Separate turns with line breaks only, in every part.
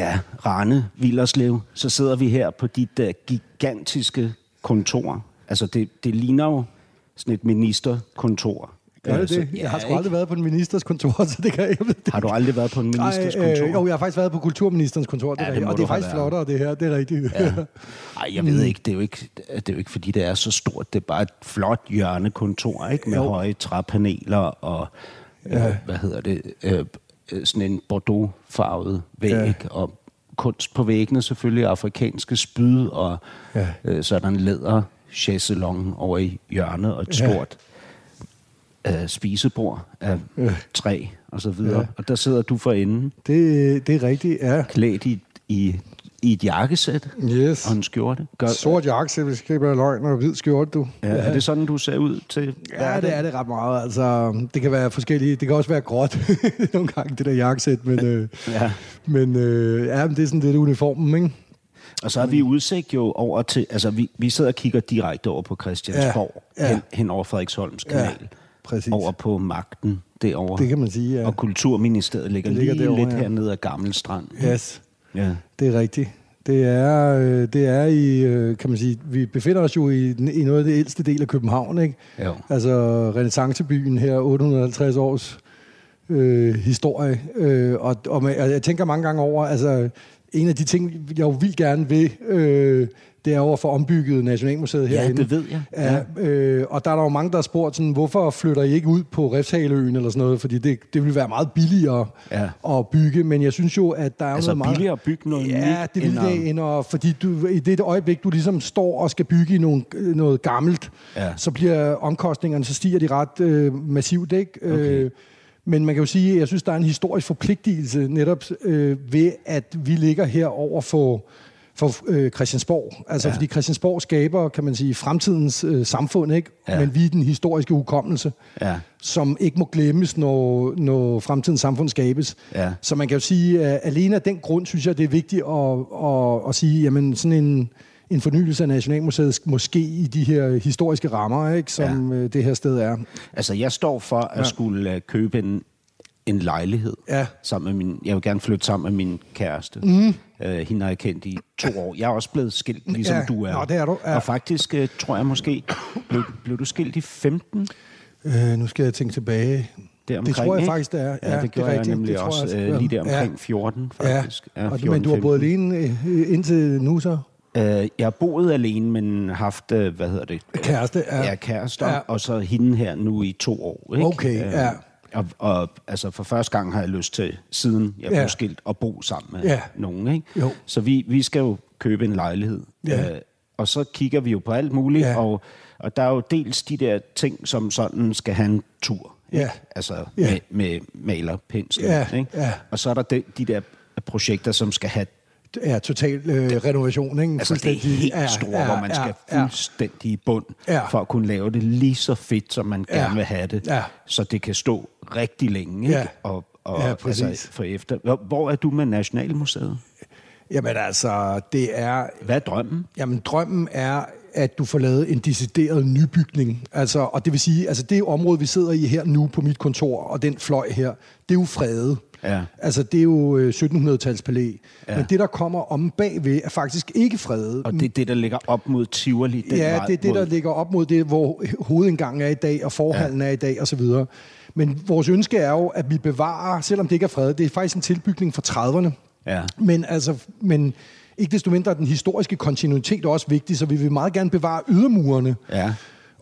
Ja, Rane Villerslev, så sidder vi her på dit uh, gigantiske kontor. Altså, det, det ligner jo sådan et ministerkontor.
Gør det
Altså,
det? Jeg har sgu aldrig været på en ministers kontor, så det kan jeg ikke.
Har du aldrig været på en ministers
Ej,
kontor?
øh, jo, jeg har faktisk været på kulturministerens kontor, det
Ja, det
og det er faktisk
været.
flottere, det her, det er rigtigt. Ja.
Ej, jeg ved ikke, det er, jo ikke, det er jo ikke, fordi det er så stort. Det er bare et flot hjørnekontor, ikke? Med
Jo.
høje træpaneler og, ja. øh, hvad hedder det, øh, øh, sådan en Bordeaux-farvet væg,
Ja.
ja. og kunst på væggene selvfølgelig, afrikanske spyd, og
Ja.
ja. øh, så er der en læder chaiselong over i hjørnet, og et
Ja.
stort øh, spisebord af
Ja.
træ, og så videre.
Ja.
Ja. Og der sidder du for enden,
Det, det er rigtigt, ja.
klædt i, i, i et jakkesæt
Yes.
og en skjorte. Gør,
Sort jakke, hvis ikke være løgn, og hvid skjorte, du.
Ja, er det sådan, du ser ud til?
Ja, det er det ret meget. Altså, det kan være forskellige. Det kan også være gråt nogle gange, det der jakkesæt. Men, øh,
Ja.
men øh, ja, men det er sådan lidt uniformen, ikke?
Og så har vi udsigt jo over til, altså vi, vi sidder og kigger direkte over på Christiansborg,
Ja,
ja,
ja.
ja. Hen, hen over Frederiksholms kanal, ja,
præcis.
over på magten derovre.
Det kan man sige, ja.
Og Kulturministeriet ligger,
Det ligger
lige
derovre,
lidt
ja.
hernede af Gammel Strand.
Yes,
Ja.
det er rigtigt. Det er, øh, det er i, øh, kan man sige, vi befinder os jo i, i noget af det ældste del af København, ikke?
Jo.
Altså renaissancebyen her, 850 års øh, historie. Øh, og, og, med, og jeg tænker mange gange over, altså en af de ting, jeg jo vildt gerne vil, øh, det er at få ombygget Nationalmuseet
Ja,
herinde.
det ved jeg.
Ja, øh, og der er der jo mange, der har spurgt, sådan, hvorfor flytter I ikke ud på Refshaleøen eller sådan noget, fordi det, det vil være meget billigere
Ja.
at bygge, men jeg synes jo, at der er
Altså
noget meget...
billigere at bygge noget
Ja, det vil det, end at, fordi du, i det øjeblik, du ligesom står og skal bygge nogle, noget gammelt,
Ja.
så bliver omkostningerne, så stiger de ret øh, massivt, ikke? Okay. Øh, men man kan jo sige, at jeg synes, der er en historisk forpligtelse netop øh, ved, at vi ligger her over for, for øh, Christiansborg. Altså ja. Fordi Christiansborg skaber, kan man sige, fremtidens øh, samfund, ikke?
Ja.
Men vi er den historiske hukommelse,
Ja.
som ikke må glemmes, når, når fremtidens samfund skabes.
Ja.
Så man kan jo sige, at alene af den grund, synes jeg, det er vigtigt at, at, at sige, jamen sådan en, en fornyelse af Nationalmuseet måske i de her historiske rammer, ikke, som ja. det her sted er.
Altså jeg står for at
Ja.
skulle uh, købe en, en lejlighed.
Ja.
Sammen med min, jeg vil gerne flytte sammen med min kæreste. Mm. Uh, hende har jeg kendt i to år. Jeg er også blevet skilt, ligesom
Ja.
du er.
Nå, det er du. Ja.
Og faktisk uh, tror jeg måske, blev, blev du skilt i 15?
Øh, nu skal jeg tænke tilbage.
Deromkring,
det tror jeg
ikke?
faktisk, det er.
Ja, det gjorde
er
jeg
rigtigt.
nemlig
Det
også.
jeg
øh,
ja.
lige der omkring
Ja.
14, faktisk.
Ja. og, men du har
14,
boet alene øh, indtil nu så?
Øh, jeg har boet alene, men haft, øh, hvad hedder det?
Kæreste, ja.
Ja, kærester,
Ja.
ja. og så hende her nu i to år. Ikke?
Okay, ja.
Og, og altså for første gang har jeg lyst til, siden jeg
Ja.
blev skilt, at bo sammen med
Ja.
nogen. Ikke?
Jo.
Så vi, vi skal jo købe en lejlighed.
Ja.
Øh, og så kigger vi jo på alt muligt,
Ja.
og, og der er jo dels de der ting, som sådan skal have en tur. Ikke?
Ja.
Altså
Ja.
med, med malerpensel.
Ja,
Ikke?
ja.
Og så er der de, de der projekter, som skal have
Ja, total øh, renovation, ikke?
Altså det er helt
ja,
store,
ja,
hvor man skal
ja,
fuldstændig i bund,
Ja.
for at kunne lave det lige så fedt, som man
Ja.
gerne vil have det.
Ja.
Så det kan stå rigtig længe. Ikke?
Ja.
Og, og,
Ja, præcis.
Altså, for efter. Hvor, hvor er du med Nationalmuseet?
Jamen altså, det er...
Hvad er drømmen?
Jamen, drømmen er, at du får lavet en decideret nybygning. Altså, og det vil sige, altså det område, vi sidder i her nu på mit kontor, og den fløj her, det er jo fredet.
Ja.
Altså, det er jo øh, 1700-tals palæ.
Ja.
Men det, der kommer om bagved, er faktisk ikke fredet.
Og det er det, der ligger op mod Tivoli. Den
ja,
vej
det er det,
mod...
der ligger op mod det, hvor hovedindgangen er i dag, og forhallen ja. er i dag, osv. Men vores ønske er jo, at vi bevarer, selvom det ikke er fredet, det er faktisk en tilbygning fra 30'erne.
Ja.
Men, altså, men ikke desto mindre er den historiske kontinuitet også vigtig, så vi vil meget gerne bevare ydermurene.
Ja.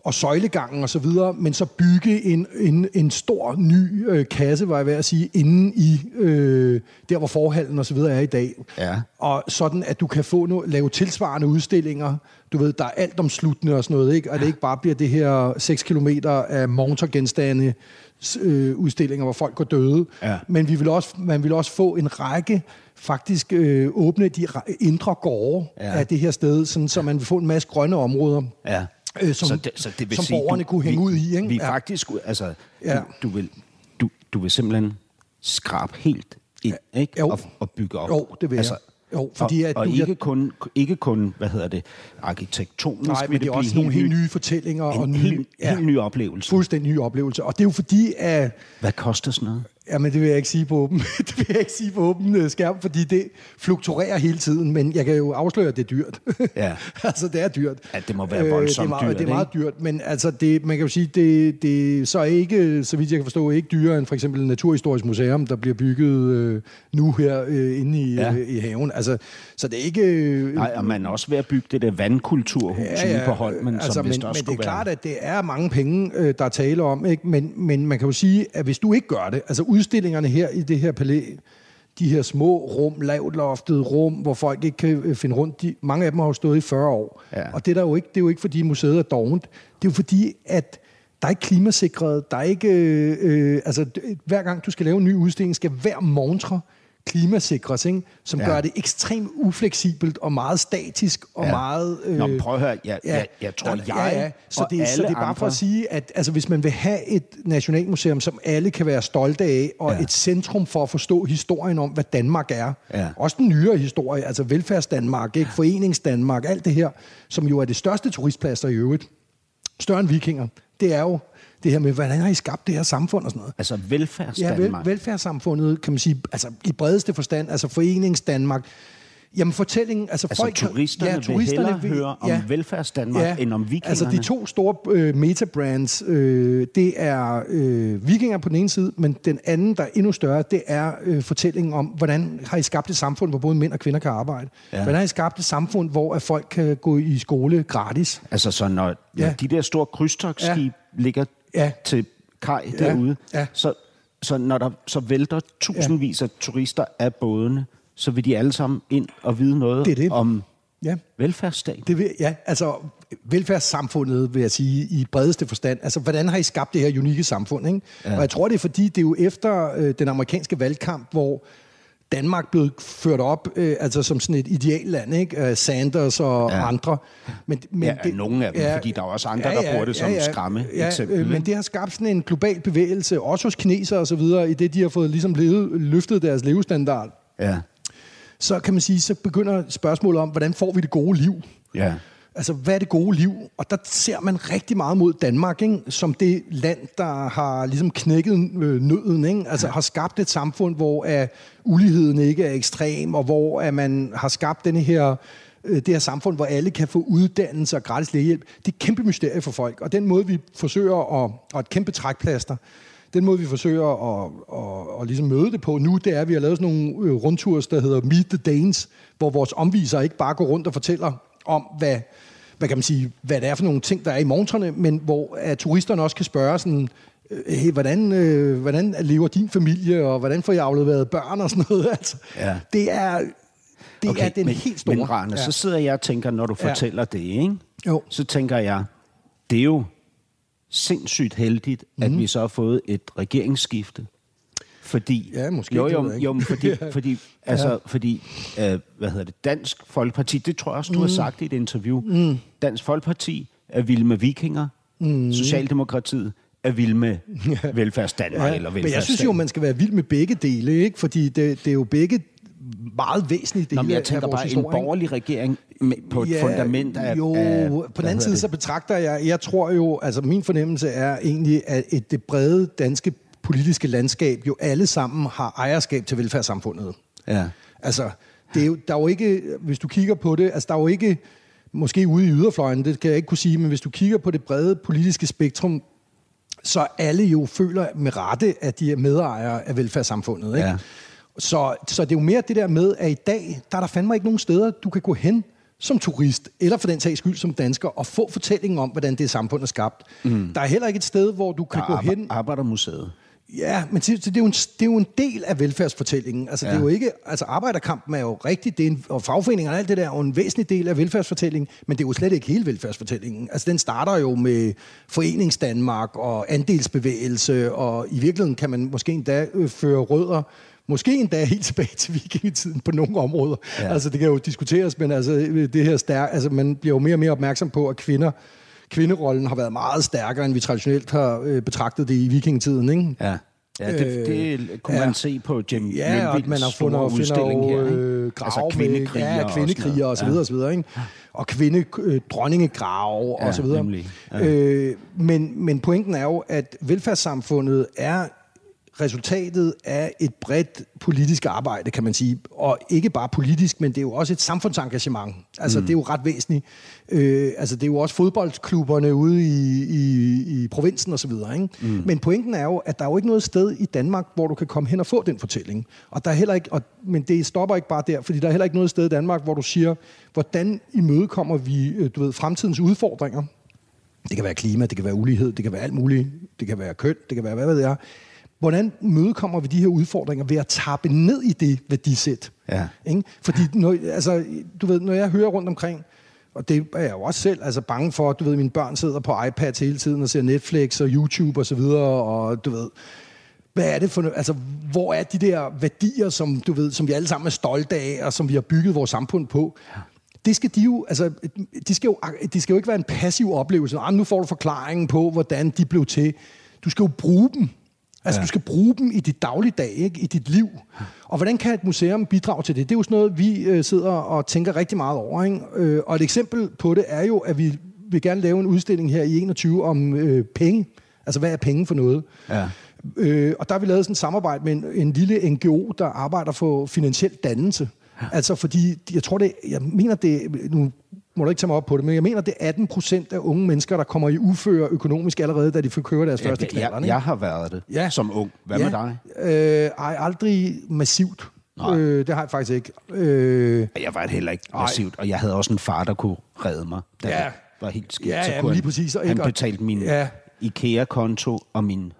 Og søjlegangen og så videre, men så bygge en, en, en stor ny øh, kasse, var jeg ved at sige, inde i øh, der, hvor forhallen og så videre er i dag.
Ja.
Og sådan, at du kan få no, lave tilsvarende udstillinger. Du ved, der er alt omsluttende og sådan noget, ikke? Og det ikke bare bliver det her 6 kilometer af motorgenstande øh, udstillinger, hvor folk går døde.
Ja.
Men vi vil også, man vil også få en række faktisk øh, åbne de indre gårde
ja.
af det her sted, sådan, så man vil få en masse grønne områder.
Ja.
Øh, som- som borgerne kunne hænge ud i, ikke?
Vi er
Ja.
faktisk, altså,
Ja.
du, du, vil, du, du vil simpelthen skrabe helt ind, ikke?
Jo.
Og, og bygge op.
Jo, det vil jeg. Jo, fordi
og,
at
og
du-
ikke, kun, ikke kun, hvad hedder det, arkitektonisk
Nej, men det er
blive
også nogle helt
ny-
nye fortællinger.
en
og nye,
helt, helt ny oplevelse.
Fuldstændig ny oplevelse. Og det er jo fordi, at
Hvad koster sådan noget?
Jamen, det vil jeg ikke sige på åben, det vil jeg ikke sige på åben øh, skærm, fordi det fluktuerer hele tiden, men jeg kan jo afsløre, at det er dyrt.
Ja.
altså, det er dyrt.
Ja, det må være voldsomt
det er meget,
dyrt,
Det er meget dyrt, men altså, det, man kan jo sige, det, det er så ikke, så vidt jeg kan forstå, ikke dyrere end for eksempel Naturhistorisk Museum, der bliver bygget øh, nu her øh, inde i,
Ja.
øh, i haven. Altså, så det er ikke... Øh,
Nej, og man er også ved at bygge det der vandkulturhus ja, ja, på Holmen,
altså,
som vist
men,
også
men det er klart,
være...
at det er mange penge, øh, der er tale om, ikke? Men, men man kan jo sige, at hvis du ikke gør det, altså udstillingerne her i det her palæ, de her små rum, lavt loftede rum, hvor folk ikke kan øh, finde rundt, de, mange af dem har jo stået i 40 år.
Ja.
Og det er, der jo ikke, det er jo ikke, fordi museet er dovent. Det er jo fordi, at der er ikke klimasikret, der er ikke... Øh, øh, altså, hver gang du skal lave en ny udstilling, skal hver montre klimasikres, ikke? som
Ja.
ja. gør det ekstremt ufleksibelt og meget statisk og
Ja.
meget... øh,
Nå, prøv at høre, jeg, jeg, jeg tror,
der-
jeg
ja, ja. Så, det, så det er bare for
andre-
at sige, at altså, hvis man vil have et nationalmuseum, som alle kan være stolte af, og
Ja.
ja. et centrum for at forstå historien om, hvad Danmark er,
Ja.
også den nyere historie, altså velfærdsdanmark, ikke? foreningsdanmark, alt det her, som jo er det største turistpladser i øvrigt, større end vikinger, det er jo det her med, hvordan har I skabt det her samfund og sådan noget.
Altså
Ja, vel,
velfærdsdanmark.
velfærdssamfundet, kan man sige, altså i bredeste forstand, altså foreningsdanmark. Jamen fortællingen, altså,
Altså,
folk...
turisterne vil hellere høre om velfærdsdanmark end om vikingerne.
Altså de to store øh, metabrands, øh, det er øh, vikinger på den ene side, men den anden, der er endnu større, det er øh, fortællingen om, hvordan har I skabt et samfund, hvor både mænd og kvinder kan arbejde?
Ja.
Ja. Hvordan har I skabt et samfund, hvor at folk kan gå i skole gratis?
Altså, så når, når
Ja.
de der store krydstogsskib ja. ligger
Ja.
til kaj derude,
Ja.
Så, så når der så vælter tusindvis af turister af bådene, så vil de alle sammen ind og vide noget
Det det.
om
Ja.
velfærdsstaten.
Det vil, ja, altså velfærdssamfundet, vil jeg sige, i bredeste forstand. Altså, hvordan har I skabt det her unikke samfund? Ikke? Ja. Og jeg tror, det er fordi, det er jo efter øh, den amerikanske valgkamp, hvor Danmark blev ført op øh, altså som sådan et idealland, ikke? Øh, Sanders og
Ja.
ja. andre. Men, men
Ja, nogle af dem, fordi der er også andre, der bruger det som skræmme eksempel,
øh, men det har skabt sådan en global bevægelse, også hos kinesere så videre, i det, de har fået ligesom levet, løftet deres levestandard.
Ja,
Så kan man sige, så begynder spørgsmålet om, hvordan får vi det gode liv?
ja.
Altså, hvad er det gode liv? Og der ser man rigtig meget mod Danmark, ikke? som det land, der har ligesom knækket øh, nøden, ikke? altså har skabt et samfund, hvor uh, uligheden ikke er ekstrem, og hvor uh, man har skabt denne her, øh, det her samfund, hvor alle kan få uddannelse og gratis lægehjælp. Det er et kæmpe mysterie for folk, og den måde, vi forsøger at, og et kæmpe trækplaster, den måde, vi forsøger at, at, at ligesom møde det på nu, det er, at vi har lavet sådan nogle øh, rundturs, der hedder Meet the Danes, hvor vores omvisere ikke bare går rundt og fortæller om, hvad, hvad kan man sige, hvad det er for nogle ting, der er i montrene, men hvor at turisterne også kan spørge sådan, øh, hey, hvordan, øh, hvordan lever din familie, og hvordan får I afleveret børn og sådan noget. Altså,
Ja.
Det er, det okay, er den
men,
helt store.
Men Rane, ja. så sidder jeg og tænker, når du
Ja.
fortæller det, ikke?
Jo.
så tænker jeg, det er jo sindssygt heldigt, mm. at vi så har fået et regeringsskifte. Fordi,
Ja, måske,
Jo, jo, jo fordi, fordi, altså, fordi øh, hvad hedder det, Dansk Folkeparti, det tror jeg også, du mm. har sagt i et interview. Mm. Dansk Folkeparti er vild med vikinger. Mm. Socialdemokratiet er vild med velfærdsdanmark
Ja,
eller
men jeg synes jo, man skal være vild med begge dele, ikke? fordi det, det er jo begge meget væsentlige dele
Nå, men jeg
af
tænker bare, en
historie. ikke?
borgerlig regering med, på et fundament af...
Jo,
af,
på den anden side,
hedder
så betragter jeg, jeg tror jo, altså min fornemmelse er egentlig, at et, det brede danske politiske landskab jo alle sammen har ejerskab til velfærdssamfundet.
Ja.
Altså, det er jo, der er jo ikke, hvis du kigger på det, altså der er jo ikke, måske ude i yderfløjen, det kan jeg ikke kunne sige, men hvis du kigger på det brede politiske spektrum, så alle jo føler med rette, at de er medejere af velfærdssamfundet. Ikke?
Ja.
Så, så det er jo mere det der med, at i dag, der er der fandme ikke nogen steder, du kan gå hen, som turist, eller for den sags skyld som dansker, og få fortællingen om, hvordan det samfund er skabt. Mm. Der er heller ikke et sted, hvor du kan
Der
gå
er
hen...
Arbe- Arbejdermuseet.
Ja, men det, det, er jo en, det er jo en del af velfærdsfortællingen. Altså, ja. det er jo ikke, altså arbejderkampen er jo rigtigt, det er en, og fagforeningerne og alt det der er jo en væsentlig del af velfærdsfortællingen, men det er jo slet ikke hele velfærdsfortællingen. Altså, den starter jo med Forenings Danmark og andelsbevægelse, og i virkeligheden kan man måske endda øh, føre rødder Måske endda helt tilbage til vikingetiden på nogle områder. Ja. Altså, det kan jo diskuteres, men altså, det her stærk, altså, man bliver jo mere og mere opmærksom på, at kvinder kvinderollen har været meget stærkere, end vi traditionelt har øh, betragtet det i vikingetiden. Ikke?
Ja. Ja, det, det kunne
ja.
man se på Jim
Ja,
Melvilles
man har
store
fundet, finder
udstilling her.
øh, grave
altså kvindekriger
ja, kvindekriger og så videre, og så videre, ikke? Og kvinde, øh, dronningegrave
Ja,
og så videre.
nemlig. Ja.
Øh, men, men pointen er jo, at velfærdssamfundet er resultatet af et bredt politisk arbejde, kan man sige. Og ikke bare politisk, men det er jo også et samfundsengagement. Altså, mm. det er jo ret væsentligt. Øh, altså, det er jo også fodboldklubberne ude i, i, i provinsen og så videre. Ikke? Mm. Men pointen er jo, at der er jo ikke noget sted i Danmark, hvor du kan komme hen og få den fortælling. Og der er heller ikke, og, men det stopper ikke bare der, fordi der er heller ikke noget sted i Danmark, hvor du siger, hvordan imødekommer vi øh, du ved, fremtidens udfordringer. Det kan være klima, det kan være ulighed, det kan være alt muligt. Det kan være køn, det kan være hvad ved jeg. Hvordan mødekommer vi de her udfordringer ved at tappe ned i det værdisæt?
Ja.
Ikke? Fordi når, altså, du ved, når jeg hører rundt omkring, og det er jeg jo også selv altså bange for, du ved, mine børn sidder på iPad hele tiden og ser Netflix og YouTube og så videre, og du ved, hvad er det for, altså, hvor er de der værdier, som, du ved, som vi alle sammen er stolte af, og som vi har bygget vores samfund på? Det skal de jo, altså, de skal jo, de skal jo ikke være en passiv oplevelse. Ah, nu får du forklaringen på, hvordan de blev til. Du skal jo bruge dem. Altså, ja. du skal bruge dem i dit dagligdag, ikke? i dit liv. Og hvordan kan et museum bidrage til det? Det er jo sådan noget, vi øh, sidder og tænker rigtig meget over. Ikke? Øh, og et eksempel på det er jo, at vi vil gerne lave en udstilling her i 21 om øh, penge. Altså, hvad er penge for noget?
Ja.
Øh, og der har vi lavet sådan et samarbejde med en, en lille NGO, der arbejder for finansiel dannelse. Ja. Altså, fordi jeg tror det, jeg mener det, nu må du ikke tage mig op på det, men jeg mener, det er 18 procent af unge mennesker, der kommer i uføre økonomisk allerede, da de får køre deres første
jeg,
knaller.
jeg, jeg har været det
Ja.
som ung. Hvad
ja.
med dig?
Øh, ej, aldrig massivt.
Nej.
Øh, det har jeg faktisk ikke. Øh,
Jeg var heller ikke massivt, og jeg havde også en far, der kunne redde mig, da
Ja.
jeg var helt skidt.
Ja,
så
ja,
kunne
men lige
han-
præcis, og
Han
ikke-
betalte min
Ja.
IKEA-konto og min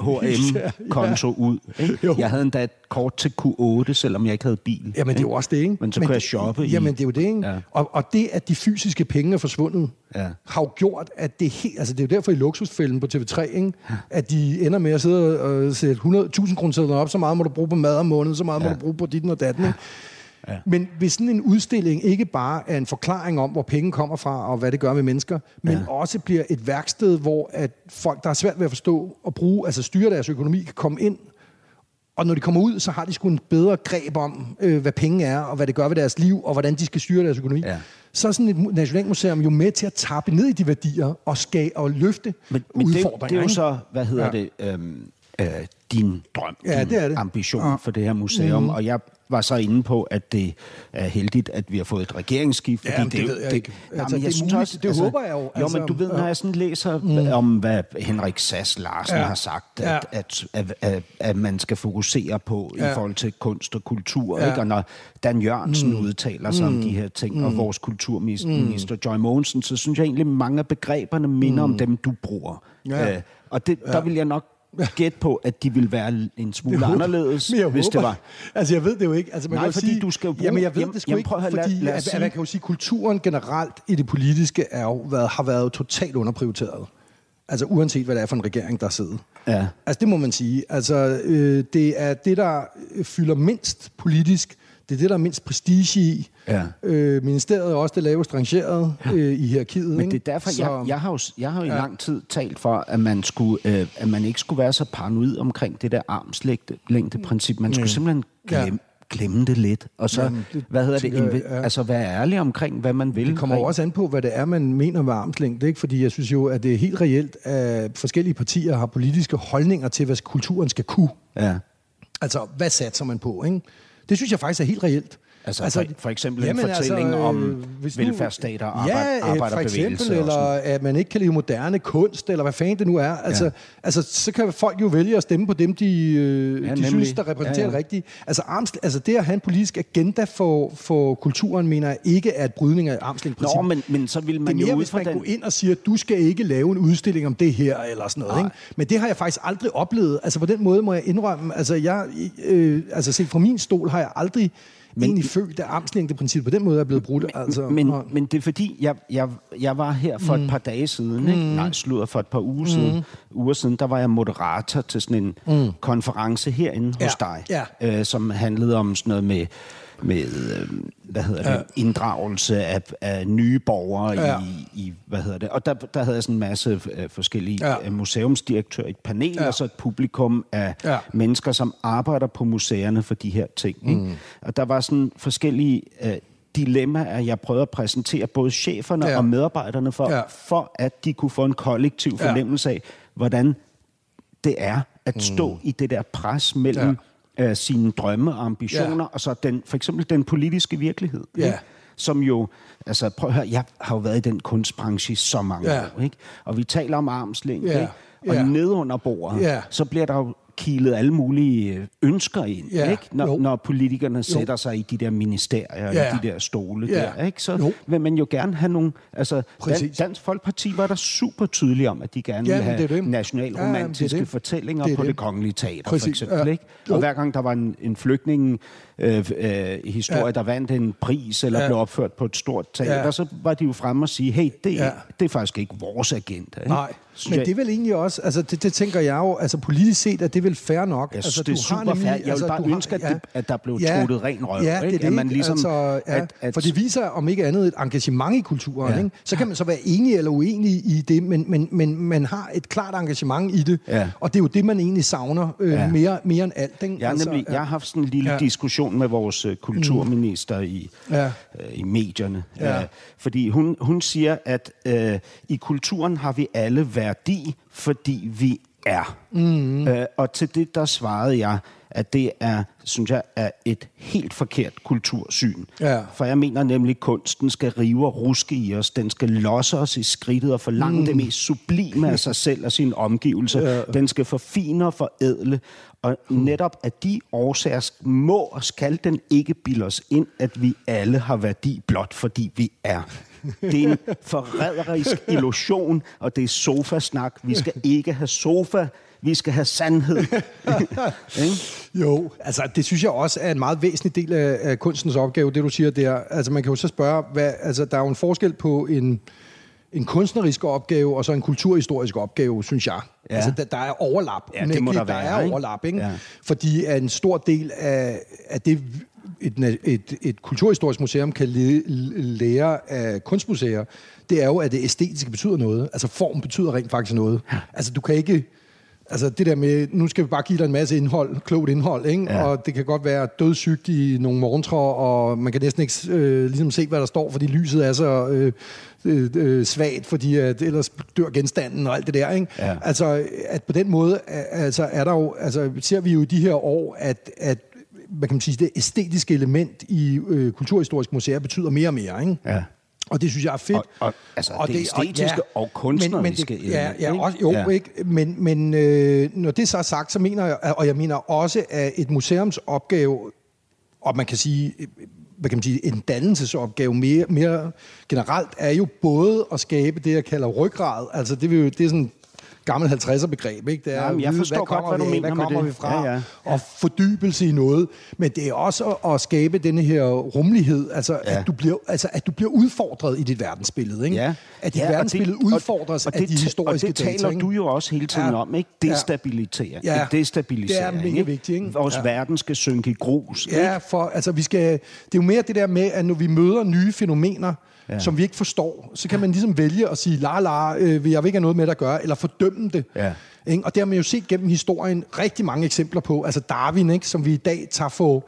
H&M-konto ud. Ikke? Jeg havde endda et kort til Q8, selvom jeg ikke havde bil.
Jamen, det er jo også det, ikke?
Men så
Men
kunne jeg
det-
shoppe i...
Jamen, det er jo det, ikke?
Ja.
Og, og det, at de fysiske penge er forsvundet,
Ja.
har jo gjort, at det helt... Altså, det er jo derfor i luksusfælden på TV3, ikke? At de ender med at sidde og sætte 100.000 kroner op, så meget må du bruge på mad om måneden, så meget ja. må
Ja.
du bruge på dit og datten, ikke? Ja. Men hvis sådan en udstilling ikke bare er en forklaring om, hvor penge kommer fra, og hvad det gør med mennesker, men ja. også bliver et værksted, hvor at folk, der er svært ved at forstå og bruge, altså styre deres økonomi, kan komme ind og når de kommer ud, så har de sgu en bedre greb om, øh, hvad penge er, og hvad det gør ved deres liv, og hvordan de skal styre deres økonomi.
Ja.
Så er sådan et mu- nationalmuseum jo med til at tappe ned i de værdier og, skal, og løfte
Men, men det,
udfordringer.
det er jo så, hvad hedder
Ja.
det, øhm, øh, din drøm,
Ja,
din
det det.
ambition
ja.
for det her museum. Mm. Og jeg var så inde på, at det er heldigt, at vi har fået et regeringsskift.
Ja, men det ved jeg ikke. Altså, det. Det håber jeg jo.
Jo,
Altså,
men du ved, når
ja.
jeg sådan læser mm. om, hvad Henrik Sass Larsen
Ja.
har sagt,
Ja.
at, at, at, at, at man skal fokusere på
Ja.
i forhold til kunst og kultur.
Ja.
Ikke? Og når Dan Jørgensen mm. udtaler sig mm. om de her ting, mm. og vores kulturminister mm. Joy Mogensen, så synes jeg egentlig, at mange af begreberne minder mm. om dem, du bruger.
Ja.
Øh, og det, der vil jeg nok gætte på, at de vil være en smule anderledes,
Men jeg
hvis
håber,
det var...
Altså, jeg ved det jo ikke. Altså, man
Nej,
kan
fordi
sige,
du skal jo bruge-
Jamen, jeg ved
Jamen,
det sgu
jamen,
ikke,
prøv at høre, lad-
fordi
lad os
at, at man kan jo sige, at kulturen generelt i det politiske er jo været, har været totalt underprioriteret. Altså, uanset hvad det er for en regering, der sidder.
Ja.
Altså, det må man sige. Altså, øh, det er det, der fylder mindst politisk. Det er det, der er mindst prestige i.
Ja.
Øh, ministeriet er også det lavest rangeret øh, i hierarkiet.
Men det er derfor,
Så-
jeg, jeg har jo, jeg har jo i lang tid talt for, at man, skulle, øh, at man ikke skulle være så paranoid omkring det der armslængdeprincip. Man skulle simpelthen glemme, glemme det lidt. Og så,
Jamen, det
hvad hedder det, inve-
ja.
altså være ærlig omkring, hvad man vil.
Det kommer jo også an på, hvad det er, man mener med armslængde. Ikke? Fordi jeg synes jo, at det er helt reelt, at forskellige partier har politiske holdninger til, hvad kulturen skal kunne.
Ja.
Altså, hvad satser man på? Ikke? Det synes jeg faktisk er helt reelt.
Altså, altså for, for eksempel jamen, en fortælling altså, om hvis velfærdsstater og
ja, øh, arbejderbevægelser. for eksempel, eller at man ikke kan leve moderne kunst, eller hvad fanden det nu er. Altså, ja. altså, så kan folk jo vælge at stemme på dem, de, øh, ja, de synes, der repræsenterer ja, ja. rigtigt. Altså, arms, altså det at have en politisk agenda for, for kulturen, mener jeg ikke er et brydning af armslængdeprincippet.
Nå, men, men så vil man
det er mere,
jo
hvis man den... går ind og siger, du skal ikke lave en udstilling om det her, eller sådan noget. Ikke? Men det har jeg faktisk aldrig oplevet. Altså på den måde må jeg indrømme, altså jeg, øh, altså set fra min stol har jeg aldrig men, egentlig følt, at armslængdeprincippet på den måde er blevet brudt. Altså.
Men, men, men det er fordi, jeg, jeg, jeg var her for mm. et par dage siden, ikke? Mm. nej, slutter for et par uger, mm. siden, uger siden, der var jeg moderator til sådan en mm. konference herinde ja. hos dig, ja. øh, som handlede om sådan noget med med øh, hvad hedder det, ja. inddragelse af, af nye borgere ja. i, i, hvad hedder det, og der, der havde jeg sådan en masse øh, forskellige ja. Øh, museumsdirektører i et panel, ja. og så et publikum af ja. mennesker, som arbejder på museerne for de her ting. Mm. Ikke? Og der var sådan forskellige øh, dilemmaer, jeg prøvede at præsentere både cheferne ja. og medarbejderne for, ja. for at de kunne få en kollektiv fornemmelse af, hvordan det er at stå mm. i det der pres mellem ja øh, sine drømme og ambitioner, ja. og så den, for eksempel den politiske virkelighed. Ja. Ikke? Som jo, altså prøv at høre, jeg har jo været i den kunstbranche i så mange ja. år, ikke? og vi taler om armslængde, ja. ikke? og ja. ned under bordet, ja. så bliver der jo kilet alle mulige øh, ønsker ind, ja, ikke? Når, når politikerne jo. sætter sig i de der ministerier, ja. i de der stole ja. der, ikke? så jo. vil man jo gerne have nogle... Altså, Dan, Dansk Folkeparti var der super tydelige om, at de gerne ja, ville have det nationalromantiske ja, det fortællinger det på det. det kongelige teater, Præcis. for eksempel. Ikke? Og hver gang der var en, en flygtning øh, øh, historie, ja. der vandt en pris eller ja. blev opført på et stort teater, ja. så var de jo fremme og sige, hey, det, ja. det er faktisk ikke vores agenda. Ikke?
Nej, men det er vel egentlig også, altså det, det tænker jeg jo, altså politisk set, at det er vel fair nok.
Jeg altså, det er super nemlig, fair. Jeg vil altså, bare ønske, har, ja, at, det, at der blev ja, truttet ren røv.
Ja, det er det, at man ligesom, altså, ja, at, at, for det viser, om ikke andet, et engagement i kulturen. Ja. Ikke? Så kan man så være enig eller uenig i det, men, men, men man har et klart engagement i det, ja. og det er jo det, man egentlig savner øh, ja. mere, mere end alt. Ikke?
Jeg, altså, nemlig, jeg har haft sådan en lille ja. diskussion med vores uh, kulturminister i, ja. uh, i medierne, ja. uh, fordi hun, hun siger, at uh, i kulturen har vi alle værdi, fordi vi er. Mm. Øh, og til det, der svarede jeg, at det er, synes jeg, er et helt forkert kultursyn. Ja. For jeg mener nemlig, at kunsten skal rive og ruske i os. Den skal losse os i skridtet og forlange mm. det mest sublime af sig selv og sin omgivelse. Ja. Den skal forfine og forædle. Og netop af de årsager må og skal den ikke bilde os ind, at vi alle har værdi blot fordi vi er. Det er en forræderisk illusion, og det er sofasnak. Vi skal ikke have sofa, vi skal have sandhed.
jo, altså det synes jeg også er en meget væsentlig del af, af kunstens opgave, det du siger der. Altså man kan jo så spørge, hvad, altså der er jo en forskel på en, en kunstnerisk opgave og så en kulturhistorisk opgave, synes jeg. Ja. Altså, der, der er overlap.
Ja, det må der,
der
være,
er overlap, ikke? Ja. Fordi en stor del af, af det, et, et, et kulturhistorisk museum kan lære af kunstmuseer, det er jo, at det æstetiske betyder noget. Altså form betyder rent faktisk noget. Altså du kan ikke... Altså det der med, nu skal vi bare give dig en masse indhold, klogt indhold, ikke? Ja. og det kan godt være dødssygt i nogle morgentrår, og man kan næsten ikke øh, ligesom se, hvad der står, fordi lyset er så øh, øh, øh svagt, fordi at ellers dør genstanden og alt det der. Ikke? Ja. Altså at på den måde, altså er der jo, altså ser vi jo i de her år, at, at hvad kan man sige, det æstetiske element i øh, kulturhistoriske museer betyder mere og mere, ikke? Ja. Og det synes jeg er fedt. Og,
og, altså og det, det æstetiske og, ja, og kunstneriske
men, men det, ja, ja, også, jo, ja. ikke? Men, men øh, når det så er sagt, så mener jeg, og jeg mener også, at et museums opgave, og man kan sige, hvad kan man sige, en dannelsesopgave mere, mere generelt, er jo både at skabe det, jeg kalder ryggrad. Altså det, vil, det er sådan gammel 50'er begreb, ikke? Det er
Jamen, jeg forstår
hvad
godt, hvad du mener
hvad kommer
med
vi fra?
Ja, ja.
Og fordybelse i noget. Men det er også at, at skabe denne her rummelighed, altså, ja. at du bliver, altså at du bliver udfordret i dit verdensbillede, ikke? Ja. At dit ja, verdensbillede det, udfordres og, og af de historiske.
Og det taler
data,
du jo også hele tiden ja. om, ikke? Destabilitering. Ja. Destabilisering,
det er mega vigtigt, ikke?
Vores ja. verden skal synke i grus,
Ja, for altså, vi skal, det er jo mere det der med, at når vi møder nye fænomener, ja. som vi ikke forstår, så kan man ligesom vælge at sige, la la, øh, jeg vil ikke have noget med at gøre, eller fordømme det. Ja. Ikke? Og det har man jo set gennem historien rigtig mange eksempler på. Altså Darwin, ikke, som vi i dag tager for...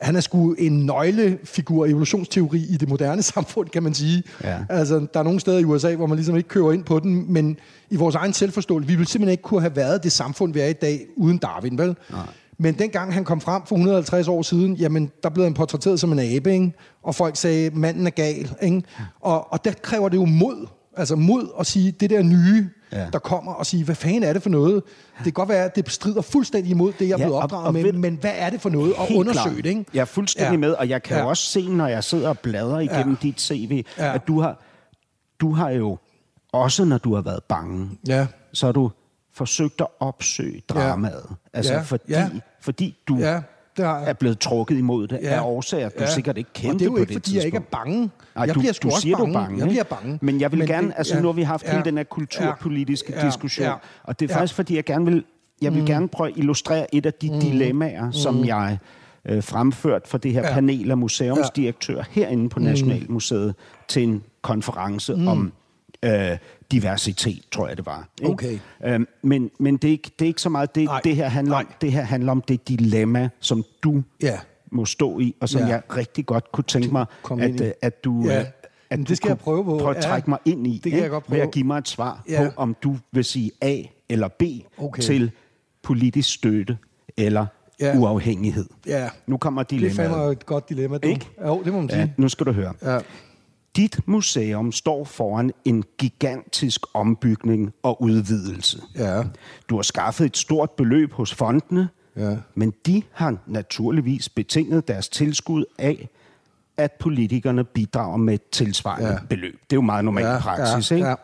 Han er sgu en nøglefigur i evolutionsteori i det moderne samfund, kan man sige. Ja. Altså, der er nogle steder i USA, hvor man ligesom ikke kører ind på den, men i vores egen selvforståelse, vi ville simpelthen ikke kunne have været det samfund, vi er i dag, uden Darwin, vel? Nej. Men dengang han kom frem for 150 år siden, jamen, der blev han portrætteret som en abe, ikke? og folk sagde, manden er gal. Ikke? Og, og der kræver det jo mod, altså mod at sige, det der nye, ja. der kommer, og sige, hvad fanden er det for noget? Det kan godt være, at det bestrider fuldstændig imod det, jeg er
Ja,
blevet
og-
opdraget
og
med,
ved-
men hvad er det for noget? Og
Helt
undersøge det, ikke?
Jeg er fuldstændig
Ja.
med, og jeg kan
Ja.
jo også se, når jeg sidder og bladrer igennem dit CV,
Ja.
at du har, du har jo, også når du har været bange,
Ja.
så har du forsøgt at opsøge dramaet. Altså
Ja.
fordi,
Ja.
fordi du
Ja, det har jeg.
er blevet trukket imod det
Ja.
af årsager, du sikkert ikke kendte
Og det er jo
på
ikke,
det
fordi jeg ikke er
tidspunkt.
bange.
Nej,
jeg
du,
bliver sgu
du siger,
bange.
du er bange.
Jeg bliver bange.
Men jeg vil
Men
gerne,
det-
altså
ja,
nu har vi haft
ja,
hele den her kulturpolitiske
ja,
diskussion,
ja,
og det er
ja.
faktisk, fordi jeg gerne vil, jeg vil gerne prøve at illustrere et af de dilemmaer, som jeg øh, fremført for det her
Ja.
panel af museumsdirektører herinde på Nationalmuseet til en konference om øh, diversitet, tror jeg det var. ikke?
Okay.
Øhm, men men det, er ikke, det er ikke så meget det,
Nej.
det her handler om.
Nej.
Det her handler om det dilemma, som du
Ja.
må stå i, og som
Ja.
jeg rigtig godt kunne tænke mig, at,
i.
øh, at du,
Ja.
øh, at
Men det skal jeg prøve på.
prøve at
Ja.
trække mig ind i,
Det kan
ikke?
jeg godt
ved at
prøve.
give mig et svar
Ja.
på, om du vil sige A eller B
Okay.
til politisk støtte eller
Ja.
uafhængighed.
Ja.
Nu kommer
Det er
dilemmaet.
et godt dilemma, du.
Ikke?
Jo, det må man sige.
Ja, nu skal du høre.
Ja.
Dit museum står foran en gigantisk ombygning og udvidelse.
Ja.
Du har skaffet et stort beløb hos fondene,
Ja.
men de har naturligvis betinget deres tilskud af, at politikerne bidrager med et tilsvarende
Ja.
beløb. Det er jo meget normal
Ja,
praksis,
ja,
ikke?
ja.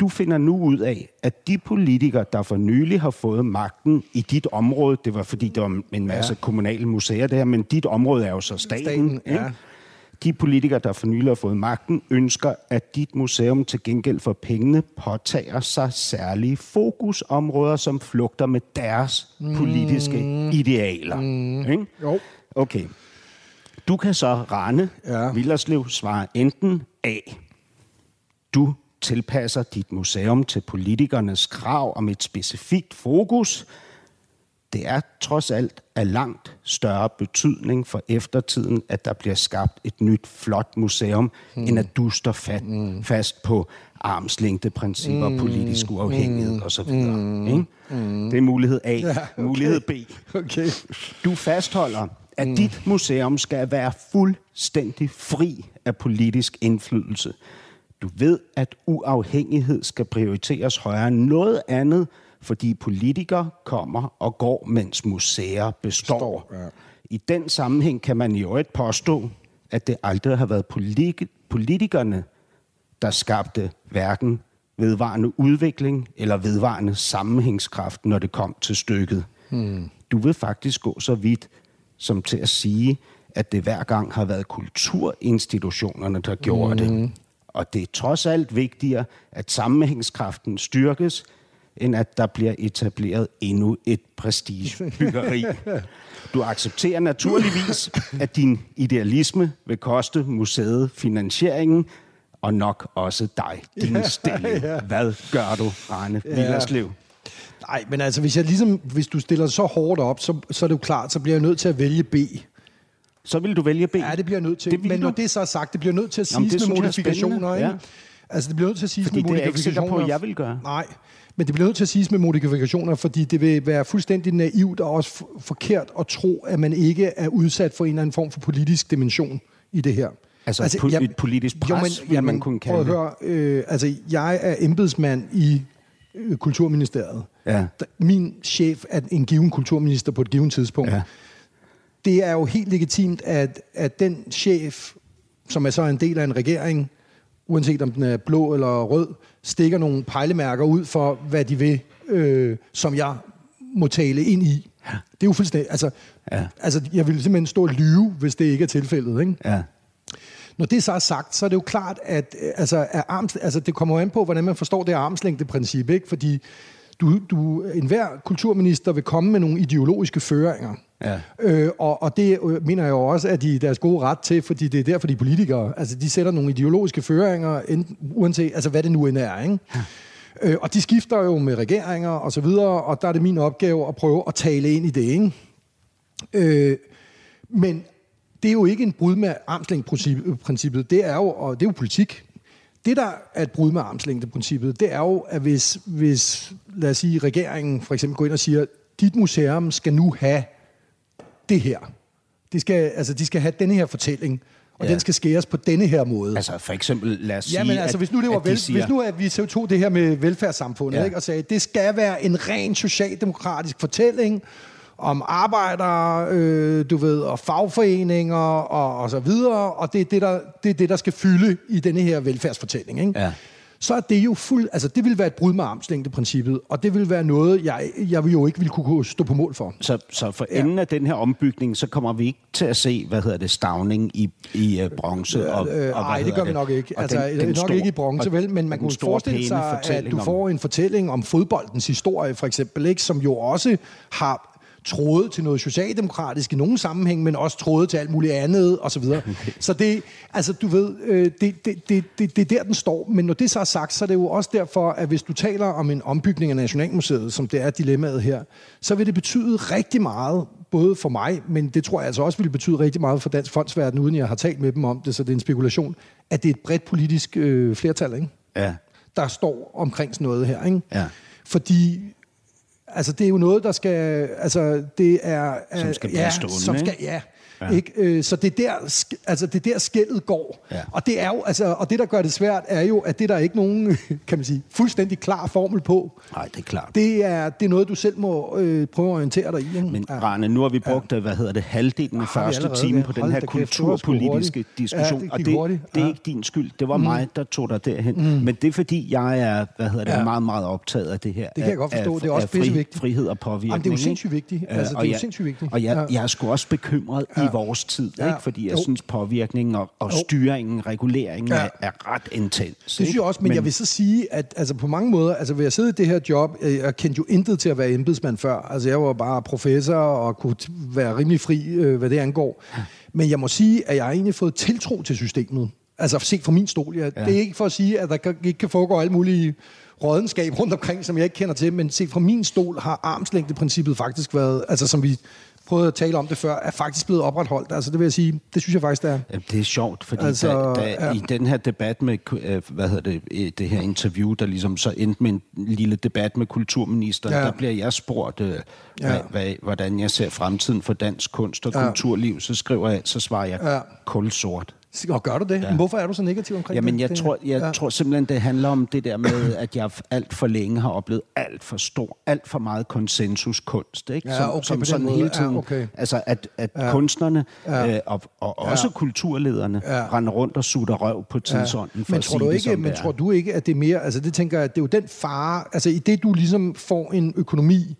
Du finder nu ud af, at de politikere, der for nylig har fået magten i dit område, det var fordi, der var en masse ja. kommunale museer der, men dit område er jo så staten,
Staten, ja.
De politikere, der for nylig har fået magten, ønsker, at dit museum til gengæld for pengene påtager sig særlige fokusområder, som flugter med deres politiske idealer. Ikke?
Jo.
Okay. Du kan så rende.
Ja.
Villerslev svarer enten A. Du tilpasser dit museum til politikernes krav om et specifikt fokus. Det er trods alt af langt større betydning for eftertiden, at der bliver skabt et nyt, flot museum, mm. end at du står fat, mm. fast på armslængdeprincipper, mm. politisk uafhængighed mm. osv. Mm. Ikke? Mm. Det er mulighed A.
Ja, okay.
Mulighed B.
Okay.
Du fastholder, at mm. dit museum skal være fuldstændig fri af politisk indflydelse. Du ved, at uafhængighed skal prioriteres højere end noget andet, fordi politikere kommer og går, mens museer består.
Står, ja.
I den sammenhæng kan man i øvrigt påstå, at det aldrig har været politi- politikerne, der skabte hverken vedvarende udvikling eller vedvarende sammenhængskraft, når det kom til stykket. Hmm. Du vil faktisk gå så vidt som til at sige, at det hver gang har været kulturinstitutionerne, der gjorde hmm. det. Og det er trods alt vigtigere, at sammenhængskraften styrkes, end at der bliver etableret endnu et prestigebyggeri. Du accepterer naturligvis, at din idealisme vil koste museet finansieringen, og nok også dig, din
Ja,
stilling.
ja.
Hvad gør du, Arne
Ja.
Villerslev?
Nej, men altså, hvis, jeg ligesom, hvis du stiller så hårdt op, så, så er det jo klart, så bliver jeg nødt til at vælge B.
Så vil du vælge B.
Ja, det bliver jeg nødt til.
Det
men
du.
når det så er sagt, det bliver nødt til at
det
med
er
modifikationer. Ikke? Altså, det bliver nødt til at
Fordi
med
det er jeg ikke sikker
modifikationer.
på, at jeg vil gøre.
Nej, men det bliver nødt til at siges med modifikationer, fordi det vil være fuldstændig naivt og også forkert at tro, at man ikke er udsat for en eller anden form for politisk dimension i det her.
Altså et po- et politisk pres, vil man kunne kalde
høre, øh, altså jeg er embedsmand i øh, Kulturministeriet.
Ja.
Min chef er en given kulturminister på et givet tidspunkt.
Ja.
Det er jo helt legitimt, at, at den chef, som er så en del af en regering, uanset om den er blå eller rød, stikker nogle pejlemærker ud for, hvad de vil, øh, som jeg må tale ind i. Det er jo fuldstændig... Altså,
Ja.
altså, jeg vil simpelthen stå og lyve, hvis det ikke er tilfældet. Ikke?
Ja.
Når det så er sagt, så er det jo klart, at øh, altså, er arms, altså, det kommer an på, hvordan man forstår det armslængdeprincip. Ikke? Fordi du, du, enhver kulturminister vil komme med nogle ideologiske føringer.
Ja.
Øh, og, og det øh, mener jeg jo også, at de er deres gode ret til, fordi det er derfor, de er politikere. Altså, de sætter nogle ideologiske føringer, enten, uanset altså, hvad det nu end er. Ikke? Øh, og de skifter jo med regeringer og så videre, og der er det min opgave at prøve at tale ind i det. Ikke? Øh, men det er jo ikke en brud med armslængdeprincippet. Det er jo, og det er jo politik. Det, der er et brud med armslængdeprincippet, det er jo, at hvis, hvis lad os sige, regeringen for eksempel går ind og siger, dit museum skal nu have det her. De skal, altså, de skal have denne her fortælling, og
Ja.
den skal skæres på denne her måde.
Altså for eksempel, lad os sige,
Ja, men altså,
at,
hvis nu, det var vel,
siger,
hvis nu at vi så tog det her med velfærdssamfundet,
ja.
ikke, og sagde, det skal være en ren socialdemokratisk fortælling om arbejdere, øh, du ved, og fagforeninger og, og så videre, og det er det, der, det er det, der skal fylde i denne her velfærdsfortælling. Ikke?
Ja.
Så er det jo fuld, altså det vil være et brud med armslængdeprincippet, og det vil være noget, jeg, jeg vil jo ikke ville kunne stå på mål for.
Så, så for
ja.
enden af den her ombygning, så kommer vi ikke til at se, hvad hedder det, stavning i, i uh, bronze. Og, og,
Øh,
hvad
nej, det gør vi nok ikke.
Og
Altså, den, den nok
store-
ikke i bronze,
og-
vel, men man
og
kunne forestille sig, at du får en fortælling om fodboldens historie, for eksempel, ikke, som jo også har trådet til noget socialdemokratisk i nogen sammenhæng, men også trådet til alt muligt andet, og så videre. Så det, altså du ved, øh, det, det, det, det, det er der, den står. Men når det så er sagt, så er det jo også derfor, at hvis du taler om en ombygning af Nationalmuseet, som det er dilemmaet her, så vil det betyde rigtig meget, både for mig, men det tror jeg altså også vil betyde rigtig meget for Dansk Fondsverden, uden jeg har talt med dem om det, så det er en spekulation, at det er et bredt politisk øh, flertal, ikke?
Ja,
der står omkring sådan noget her. Ikke?
Ja.
Fordi altså, det er jo noget, der skal... Altså, det er,
Som skal blive
ja,
stående,
Som skal, ja.
Ja.
Ja. Ikke? Øh, så det er der, altså, det er der skældet går.
Ja.
Og det er jo, altså, og det, der gør det svært, er jo, at det der er ikke nogen, kan man sige, fuldstændig klar formel på.
nej, det er klart.
Det er, det er noget, du selv må øh, prøve at orientere dig i. Ikke?
Men Rane, nu har vi brugt, ja. hvad hedder det, halvdelen af første
allerede
time
det?
på den her
det
kulturpolitiske diskussion.
Ja, det
og det,
hurtigt.
det er
Ja.
ikke din skyld. Det var mm. mig, der tog dig derhen. Mm. Men det er fordi, jeg er hvad hedder det,
Ja.
meget, meget optaget af det her.
kan jeg godt forstå.
Af,
Det er også
af fri,
pissevigtigt.
frihed og påvirkning.
Jamen, det er jo sindssygt vigtigt.
Øh,
Altså, det er jo
jeg-
sindssygt vigtigt.
Og jeg,
Ja.
jeg er sgu også bekymret i vores tid,
Ja.
ikke? fordi jeg
Jo.
synes, påvirkningen og, og
Jo.
styringen, reguleringen
Ja.
er, er ret intens.
Det synes jeg også, men, men jeg vil så sige, at altså, på mange måder, altså ved at sidde i det her job, øh, jeg kendte jo intet til at være embedsmand før. Altså jeg var bare professor og kunne være rimelig fri, øh, hvad det angår. Men jeg må sige, at jeg har egentlig fået tiltro til systemet. Altså set fra min stol. Jeg, ja. Det er ikke for at sige, at der kan- ikke kan foregå alle mulige rådenskab rundt omkring, som jeg ikke kender til, men set fra min stol har armslængdeprincippet faktisk været, altså som vi prøvede at tale om det før, er faktisk blevet opretholdt. Altså det vil jeg sige, det synes jeg faktisk, det er.
Jamen, det er sjovt, fordi
Altså,
da, da,
ja.
i den her debat med, øh, hvad hedder det, øh, det her interview, der ligesom så endte med en lille debat med kulturministeren,
ja.
der bliver jeg spurgt, øh,
Ja.
hvad, hvad, hvordan jeg ser fremtiden for dansk kunst og
Ja.
kulturliv, så skriver jeg, så svarer jeg
Ja.
kulsort.
Og gør du det? Ja. Men hvorfor er du så negativ omkring
Jamen,
det?
jeg,
det?
tror, jeg
ja.
ja. tror simpelthen, det handler om det der med, at jeg alt for længe har oplevet alt for stor, alt for meget konsensuskunst, ikke?
Ja,
som,
okay,
som
den
sådan
måde.
hele
Ja,
tiden,
okay.
altså at, at ja. kunstnerne
Ja.
øh, og, og også
Ja.
kulturlederne
Ja.
render rundt og sutter røv på tidsånden, for
men tror du ikke,
som
men
det er.
tror du ikke, at det er mere, altså det tænker jeg, at det er jo den fare, altså i det du ligesom får en økonomi,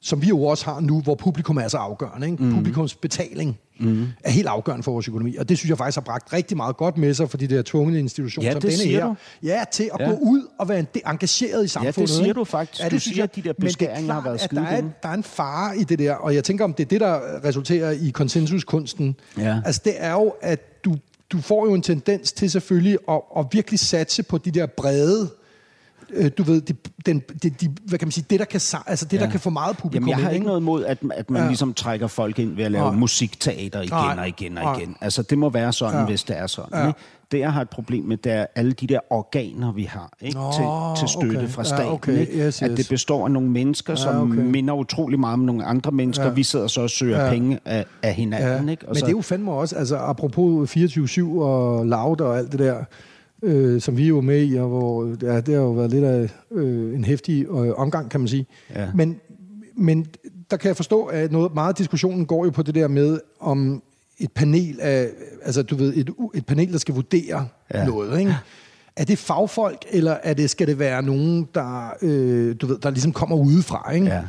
som vi jo også har nu, hvor publikum er så afgørende. Ikke? Mm. Publikums betaling mm. er helt afgørende for vores økonomi, og det synes jeg faktisk har bragt rigtig meget godt med sig for de der tvungne institutioner
Ja,
som
det
denne
siger
her.
du.
Ja, til at
Ja.
gå ud og være engageret i samfundet.
siger
ikke?
du faktisk. Du
synes
siger,
jeg.
at de der
det er
beskæringer har været
at der er,
skide
der er en fare i det der, og jeg tænker, om det er det, der resulterer i konsensuskunsten.
Ja.
Altså det er jo, at du, du får jo en tendens til selvfølgelig at, at virkelig satse på de der brede, øh, du ved, de, den, de, de, hvad kan man sige, det der kan, altså det, ja. der kan få meget publikum
Jamen, jeg har
ind,
ikke noget imod, at, at man
Ja.
ja. ligesom trækker folk ind ved at lave
Nej.
musikteater igen
Nej.
og igen og igen. Altså, det må være sådan,
Ja.
ja. hvis det er sådan.
Ja.
Ja. Ikke? Det, jeg har et problem med, det er alle de der organer, vi har ikke?
Nå,
til, til støtte
okay.
fra
Ja,
staten.
okay.
Ikke?
Yes,
At
yes.
det består af nogle mennesker, som
okay.
minder utrolig meget om nogle andre mennesker.
Ja.
Vi sidder så og søger
Ja.
ja. penge af, af hinanden.
Ja,
Ikke? Og
men
så,
det er jo fandme også, altså apropos 24-7 og Loud og alt det der, øh, som vi er jo med i, og hvor ja, det har jo været lidt af øh, en hæftig øh, omgang, kan man sige.
Ja.
Men, men der kan jeg forstå, at noget meget af diskussionen går jo på det der med, om et panel af, altså du ved, et, et panel, der skal vurdere ja.
Ja.
noget, ikke? Er det fagfolk, eller er det, skal det være nogen, der, øh, du ved, der ligesom kommer udefra, ikke?
ja.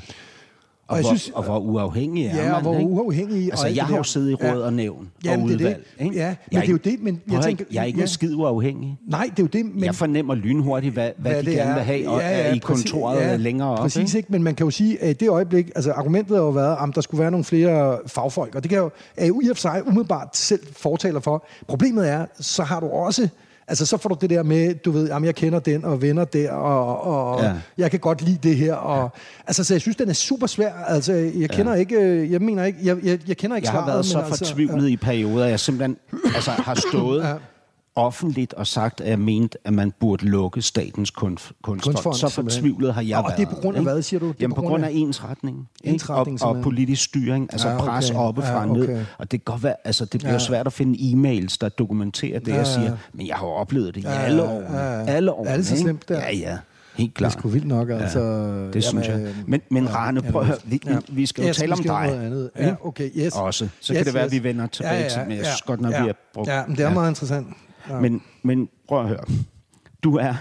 Og,
jeg
hvor,
synes-
og hvor uafhængig er
Ja,
man,
og hvor
ikke?
uafhængig og
Altså,
alt
jeg har jo siddet i råd
Ja.
og nævn
Jamen,
og
er det.
udvalg. Ikke?
Ja, men
jeg
det er jo det, men jeg tænker-
Jeg er ikke
ja.
en skid uafhængig.
Nej, det er jo det, men...
Men, jeg fornemmer lynhurtigt, hvad, hvad, hvad de gerne
er.
vil have, og ja, ja, i kontoret ja, længere op.
Præcis,
ikke?
ikke? Men man kan jo sige, at det øjeblik, altså argumentet har jo været, at der skulle være nogle flere fagfolk, og det kan jo, er jo i og for sig umiddelbart selv fortaler for. Problemet er, så har du også Altså, så får du det der med, du ved, jamen, jeg kender den og venner der, og, og ja.
Ja.
jeg kan godt lide det her. Og, ja. Altså, så jeg synes, den er super svær. Altså, jeg kender ja. ikke, øh, jeg mener ikke, jeg, jeg, jeg kender ikke
Jeg har
svaret,
været så
altså,
fortvivlet i perioder, jeg simpelthen altså, har stået
Ja.
Offentligt og sagt, at jeg mente, at man burde lukke statens kunst, kunstfond.
Kunstfond,
Så fortvivlet har jeg
Og
været.
det er på grund af
ikke?
hvad, siger du? Det
Jamen
på grund
grund
af-
af ensretning. ikke?
Ensretning,
og, og
simpelthen.
politisk styring, altså
Ja, okay.
pres oppefra
Ja,
og ned.
okay.
Og det kan godt være, altså det bliver
Ja.
svært at finde e-mails, der dokumenterer det,
Ja,
jeg
ja.
siger. Men jeg har oplevet det i
Ja,
alle
ja,
år.
ja, ja.
Alle år.
Er det så slemt der?
Ja, ja. Helt
Det er
klart.
sgu vildt nok, altså.
Det synes jeg. Men, men Rane, prøv at høre, vi,
Ja.
vi skal jo
Yes,
tale om dig.
andet. Ja, okay, yes.
Også. Så
Yes,
kan det være,
yes.
at vi vender tilbage til, men jeg synes godt, når
ja.
vi har brugt...
Ja, men det er meget interessant. Ja.
Men, men prøv at høre. Du er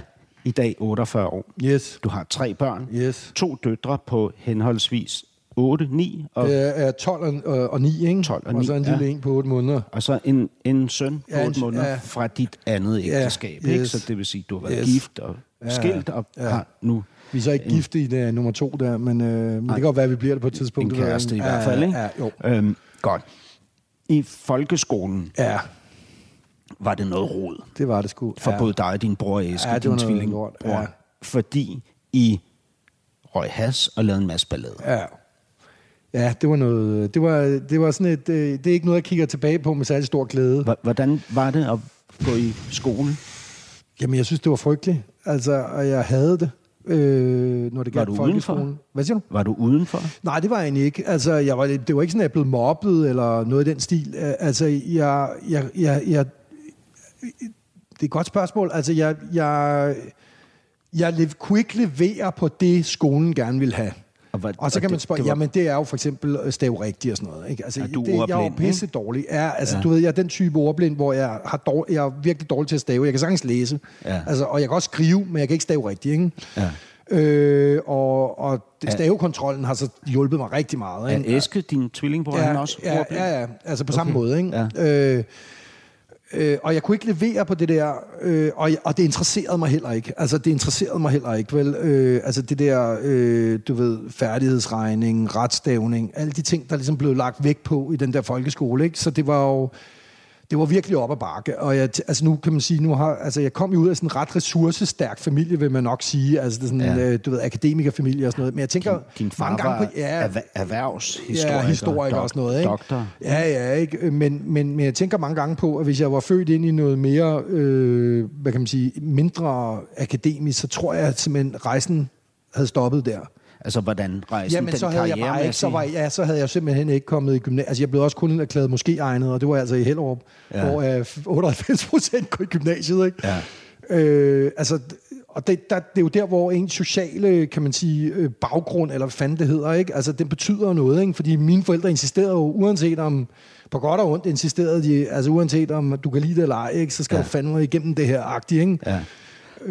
i dag 48 år.
Yes,
Du har tre børn.
yes.
To døtre på henholdsvis 8, 9 og,
Det er 12 og, og 9, ikke?
12 og
Og så
9,
en lille
ja.
en på 8 måneder.
og så en, en søn på
Ja, en
8
s-
måneder
ja.
fra dit andet
Ja,
ægteskab. Ikke?
yes.
Så det vil sige, at du har været
Yes.
gift og
Ja,
skilt og
ja.
har nu
Vi er så ikke
En-
gift i det nummer to der, men, øh, men det kan godt være, at vi bliver det på et tidspunkt.
en kæreste i
ikke.
hvert fald. Ikke?
Ja, jo.
Øhm, godt. I folkeskolen
Ja,
var det noget rod.
det var det sgu.
for
ja.
både dig og din bror Eske,
Ja,
din tvillingbror,
ja.
fordi I røg has og lavede en masse ballade.
Ja. Ja, det var noget... Det var, det var sådan et... øh, Det er ikke noget, jeg kigger tilbage på med særlig stor glæde.
Hvordan var det at gå i skole?
Jamen, jeg synes, det var frygteligt. Altså, og jeg havde det, øh, når det
Var du udenfor?
Hvad siger du?
Var du udenfor?
Nej, det var jeg egentlig ikke. Altså, jeg var, det var ikke sådan, at jeg blev mobbet eller noget i den stil. Øh, Altså, jeg, jeg, jeg, jeg, det er et godt spørgsmål. Altså, jeg, jeg, jeg lev, kunne ikke levere på det, skolen gerne ville have.
Og, hvad,
Og så kan man
det-
spørge,
det var-
jamen det er jo for eksempel stave rigtigt og sådan noget. Ikke? Altså,
Er du
det, jeg er jo
ordblind,
pisse dårlig. Ja, altså,
Ja.
du ved, jeg er den type ordblind, hvor jeg, har dår, jeg er virkelig dårlig til at stave. Jeg kan sagtens læse,
Ja.
altså, og jeg kan også skrive, men jeg kan ikke stave rigtigt. Ikke?
Ja.
Øh, og, og det-
Er-
stavekontrollen har så hjulpet mig rigtig meget.
Er
ikke?
Eske, din tvillingbror, ja, han også
ja,
ordblind?
ja, ja, altså på samme måde. Ikke?
Ja.
Øh, øh, og jeg kunne ikke levere på det der, øh, og, og det interesserede mig heller ikke. Altså, det interesserede mig heller ikke, vel? Øh, altså, det der, øh, du ved, færdighedsregning, retstavning, alle de ting, der ligesom blev lagt væk på i den der folkeskole, ikke? Så det var jo, det var virkelig op ad bakke, og jeg, altså nu kan man sige, nu har, altså jeg kom jo ud af sådan en ret ressourcestærk familie, vil man nok sige, altså det er sådan,
Ja.
øh, du ved, akademikerfamilie og sådan noget, men jeg tænker,
Din far
mange gange på, ja,
erhver- erhvervshistoriker.
Ja, historiker og sådan noget, ikke?
Doktor.
Ja, ja, ikke? Men, men, men jeg tænker mange gange på, at hvis jeg var født ind i noget mere, øh, hvad kan man sige, mindre akademisk, så tror jeg at simpelthen rejsen havde stoppet der.
Altså, hvordan rejsen,
Jamen,
den
så havde jeg bare ikke, så, var, ja, så havde jeg simpelthen ikke kommet i gymnasiet. Altså, jeg blev også kun erklæret måske egnet, og det var altså i Hellerup,
Ja.
hvor øh, 98 procent går i gymnasiet, ikke?
Ja.
Øh, altså, og det, der, det er jo der, hvor ens sociale, kan man sige, øh, baggrund, eller hvad fanden det hedder, ikke? Altså, den betyder noget, ikke? Fordi mine forældre insisterede jo, uanset om, på godt og ondt, insisterede de, altså uanset om du kan lide det eller ej, ikke? Så skal
Ja.
du fandme igennem det her agtige, ikke?
Ja.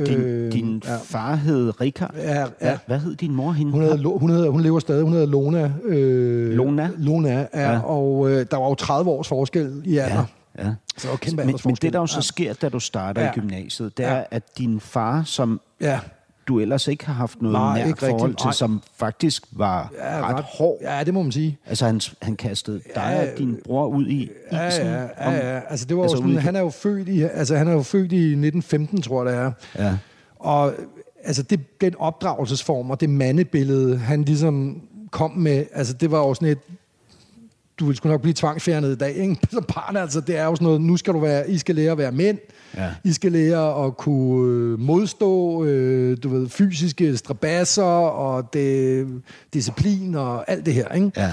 Din,
Øh,
din
ja.
far hed Richard.
Ja, ja.
Hvad, hvad hed din mor hende?
Hun, hedder, hun, hedder, hun lever stadig, hun hedder Lona. Øh,
Lona?
Lona, ja.
Ja.
Og øh, der var jo 30 års forskel i alder.
Ja, ja.
Så der var kæmpe
Men, men det, der jo så sker, da du starter
Ja.
i gymnasiet, det er,
Ja.
at din far, som
Ja,
du ellers ikke har haft noget
Nej,
nært
rigtig.
forhold til,
Nej.
som faktisk var
ja
ret, hård.
Ja, det må man sige.
Altså, han, han kastede dig
Ja,
og din bror ud i isen.
ja, ja, ja. Altså, det var
altså
sådan, han er jo født i, altså, han er jo født i 1915, tror jeg, det er.
Ja.
Og altså, det, den opdragelsesform og det mandebillede, han ligesom kom med, altså, det var jo sådan et, du ville sgu nok blive tvangsfjernet i dag, ikke? Som barn, altså, det er jo sådan noget, nu skal du være, I skal lære at være mænd,
Ja.
I skal lære at kunne øh, modstå, øh, du ved, fysiske strabasser og det, disciplin og alt det her, ikke?
ja.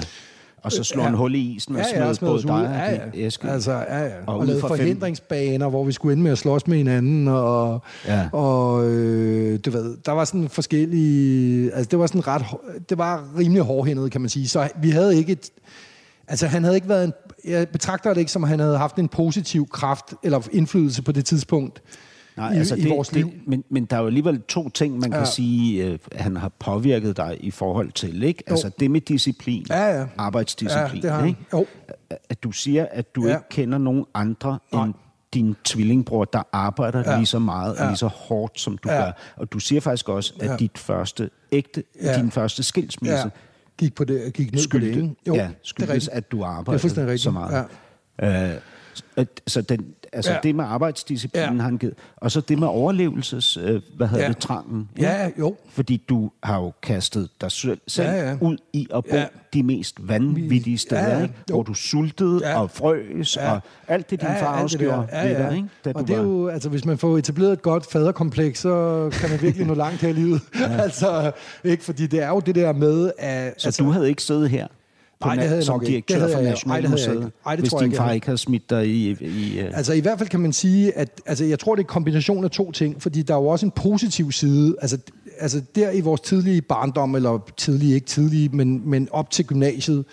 Og så slå
Ja.
en hul i isen og
Ja, ja, smed
både dig og
Ja, ja.
æske.
Altså, ja, ja.
Og
Og, lavede
fra fem-
forhindringsbaner, hvor vi skulle ende med at slås med hinanden, og,
Ja.
og øh, du ved, der var sådan forskellige, altså det var sådan ret, det var rimelig hårdhændet, kan man sige. Så vi havde ikke et, altså han havde ikke været en, jeg betragter det ikke som, at han havde haft en positiv kraft eller indflydelse på det tidspunkt
Nej,
i,
altså
i
det,
vores liv.
Det, men, men der er jo alligevel to ting, man ja. kan sige, øh, han har påvirket dig i forhold til. Ikke?
Jo.
Altså det med disciplin,
Ja, ja.
arbejdsdisciplin.
Ja, det har
ikke?
Jo.
At du siger, at du
Ja.
ikke kender nogen andre
Nej.
end din tvillingbror, der arbejder ja. Lige så meget og
Ja.
lige så hårdt, som du
Ja.
gør. Og du siger faktisk også, at
Ja.
dit første ægte,
Ja.
din første skilsmisse
Ja, gik, på det, gik ned på det, ikke?
skyldte, ja,
det er rigtigt.
at du
er rigtigt.
så meget. Ja. Øh, så den, altså
Ja.
det med arbejdsdisciplinen
Ja.
har han givet, og så det med overlevelses, øh, hvad hedder
Ja.
det, trangen. ikke?
Ja, jo.
Fordi du har jo kastet dig selv, selv
Ja, ja.
ud i at bo
Ja.
de mest vanvittige steder,
Ja, ja.
ikke? Hvor du sultede
Ja.
og frøs,
Ja.
og alt det, din far
alt
også gjorde
Ja,
ved
ja.
dig, ikke? Da
og
du
det er
var...
jo, altså hvis man får etableret et godt faderkompleks, så kan man virkelig nå langt her i livet. altså, ikke? Fordi det er jo det der med, at...
Så
altså,
du havde ikke siddet her på
Nej, det havde jeg
som
nok ikke. Det
direktør
havde
for
nej, det
Nationalmuseet,
ikke. Nej, det
hvis din
ikke,
far ikke havde smidt dig i... i uh...
Altså i hvert fald kan man sige, at altså, jeg tror, det er en kombination af to ting, fordi der er jo også en positiv side. Altså, altså der i vores tidlige barndom, eller tidlige, ikke tidlige, men, men op til gymnasiet,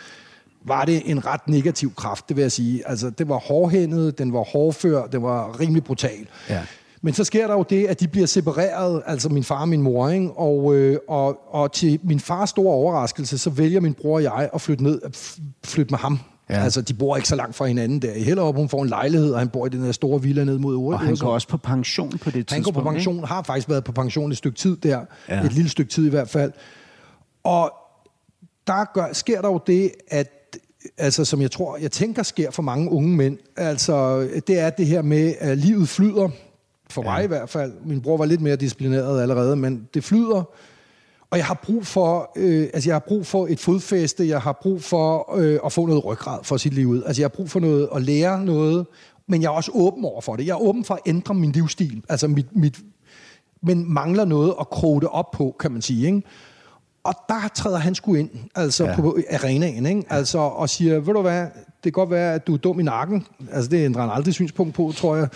var det en ret negativ kraft, det vil jeg sige. Altså, det var hårdhændet, den var hårdfør, den var rimelig brutal.
Ja.
Men så sker der jo det, at de bliver separeret, altså min far og min mor, ikke? Og, øh, og, og til min fars store overraskelse, så vælger min bror og jeg at flytte ned, at flytte med ham.
Ja.
Altså, de bor ikke så langt fra hinanden der. I Hellerup, hun får en lejlighed, og han bor i den der store villa ned mod Ure.
Og han går også på pension på det tidspunkt,
Han går på
ikke?
pension, har faktisk været på pension et stykke tid der.
Ja.
Et lille stykke tid i hvert fald. Og der gør, sker der jo det, at altså, som jeg tror, jeg tænker sker for mange unge mænd, altså, det er det her med, at livet flyder, for mig i hvert fald. Min bror var lidt mere disciplineret allerede, men det flyder. Og jeg har brug for, øh, altså jeg har brug for et fodfæste, jeg har brug for øh, at få noget ryggrad for sit liv ud. Altså jeg har brug for noget at lære noget, men jeg er også åben over for det. Jeg er åben for at ændre min livsstil, altså mit, mit, men mangler noget at kroge det op på, kan man sige. Ikke? Og der træder han sgu ind, altså
Ja.
ja. på arenaen, ikke? Altså, og siger, ved du hvad, det kan godt være, at du er dum i nakken. Altså, det ændrer han aldrig synspunkt på, tror jeg.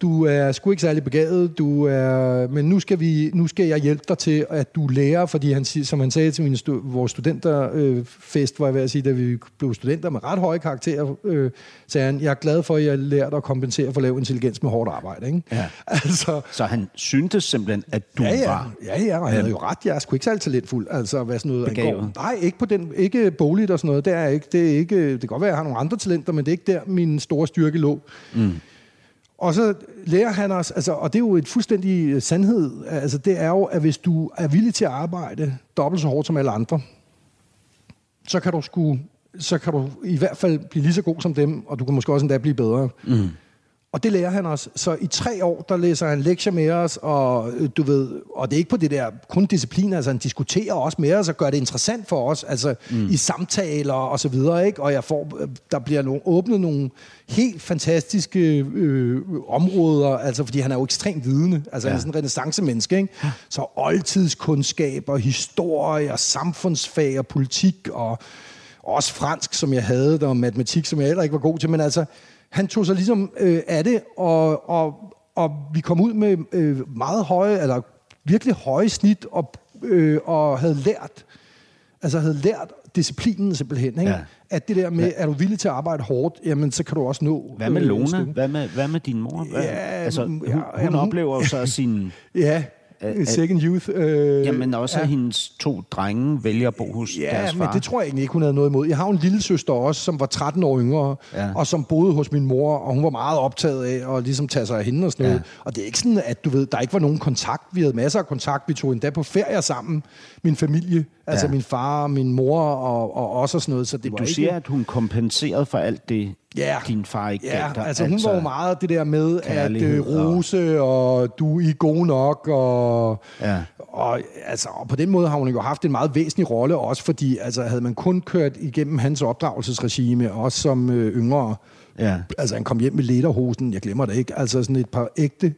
Du er sgu ikke særlig begavet, du er, men nu skal, vi, nu skal jeg hjælpe dig til, at du lærer, fordi han, som han sagde til mine stu, vores studenterfest, var jeg ved at sige, da vi blev studenter med ret høje karakterer, øh, sagde han, jeg er glad for, at jeg lærte at kompensere for lav intelligens med hårdt arbejde. Ikke?
Ja.
Altså,
Så han syntes simpelthen, at du
ja, ja.
var...
Ja, ja, og han havde jo ret. Jeg er sgu ikke særlig talentfuld. Altså, hvad sådan noget
Begavet.
angår. Nej, ikke på den, ikke bogligt og sådan noget. Det er ikke. Det, er ikke, det kan godt være, at jeg har nogle andre talenter, men det er ikke der, min store styrke lå. Mm. Og så lærer han os, altså, og det er jo et fuldstændig øh, sandhed, altså det er jo, at hvis du er villig til at arbejde dobbelt så hårdt som alle andre, så kan du sgu, så kan du i hvert fald blive lige så god som dem, og du kan måske også endda blive bedre. Mm. Og det lærer han os. Så i tre år, der læser han lektier med os, og øh, du ved, og det er ikke på det der kun disciplin, altså han diskuterer også med os og gør det interessant for os, altså mm. i samtaler og så videre, ikke? Og jeg får, øh, der bliver nogle, åbnet nogle helt fantastiske øh, områder, altså fordi han er jo ekstremt vidende, altså ja. han er sådan en renaissance-menneske, ikke? Så oldtidskundskaber, historie, og samfundsfag og politik og også fransk, som jeg havde, der og matematik, som jeg heller ikke var god til, men altså, han tog sig ligesom øh, af det, og, og, og vi kom ud med øh, meget høje, eller virkelig høje snit, og, øh, og havde lært, altså havde lært disciplinen simpelthen, ikke?
Ja.
At det der med, er du villig til at arbejde hårdt, jamen så kan du også nå...
Hvad med
øh,
Lona? Hvad med, hvad med din mor? Hvad?
Ja,
altså, hun,
ja,
hun
hun-
oplever jo så sin...
Ja,
Øh,
second youth. Øh,
Jamen også,
ja.
at hendes to drenge vælger at bo hos
Ja,
deres
men
far.
det tror jeg egentlig ikke, hun havde noget imod. Jeg har en lille søster også, som var 13 år yngre,
Ja.
ja. og som boede hos min mor, og hun var meget optaget af at ligesom tage sig af hende og sådan noget.
Ja.
Og det er ikke sådan, at du ved, der ikke var nogen kontakt. Vi havde masser af kontakt. Vi tog endda på ferier sammen, min familie. Altså
Ja.
min far, min mor og, og os og sådan noget. Så det var
Du
ikke...
siger, at hun kompenserede for alt det,
Ja.
din far ikke
Ja,
gav dig.
altså hun var jo meget det der med at øh, rose, og du er god nok, og,
Ja.
og, altså, og på den måde har hun jo haft en meget væsentlig rolle, også fordi altså, havde man kun kørt igennem hans opdragelsesregime, også som øh, yngre,
Ja.
altså han kom hjem med lederhosen, jeg glemmer det ikke, altså sådan et par ægte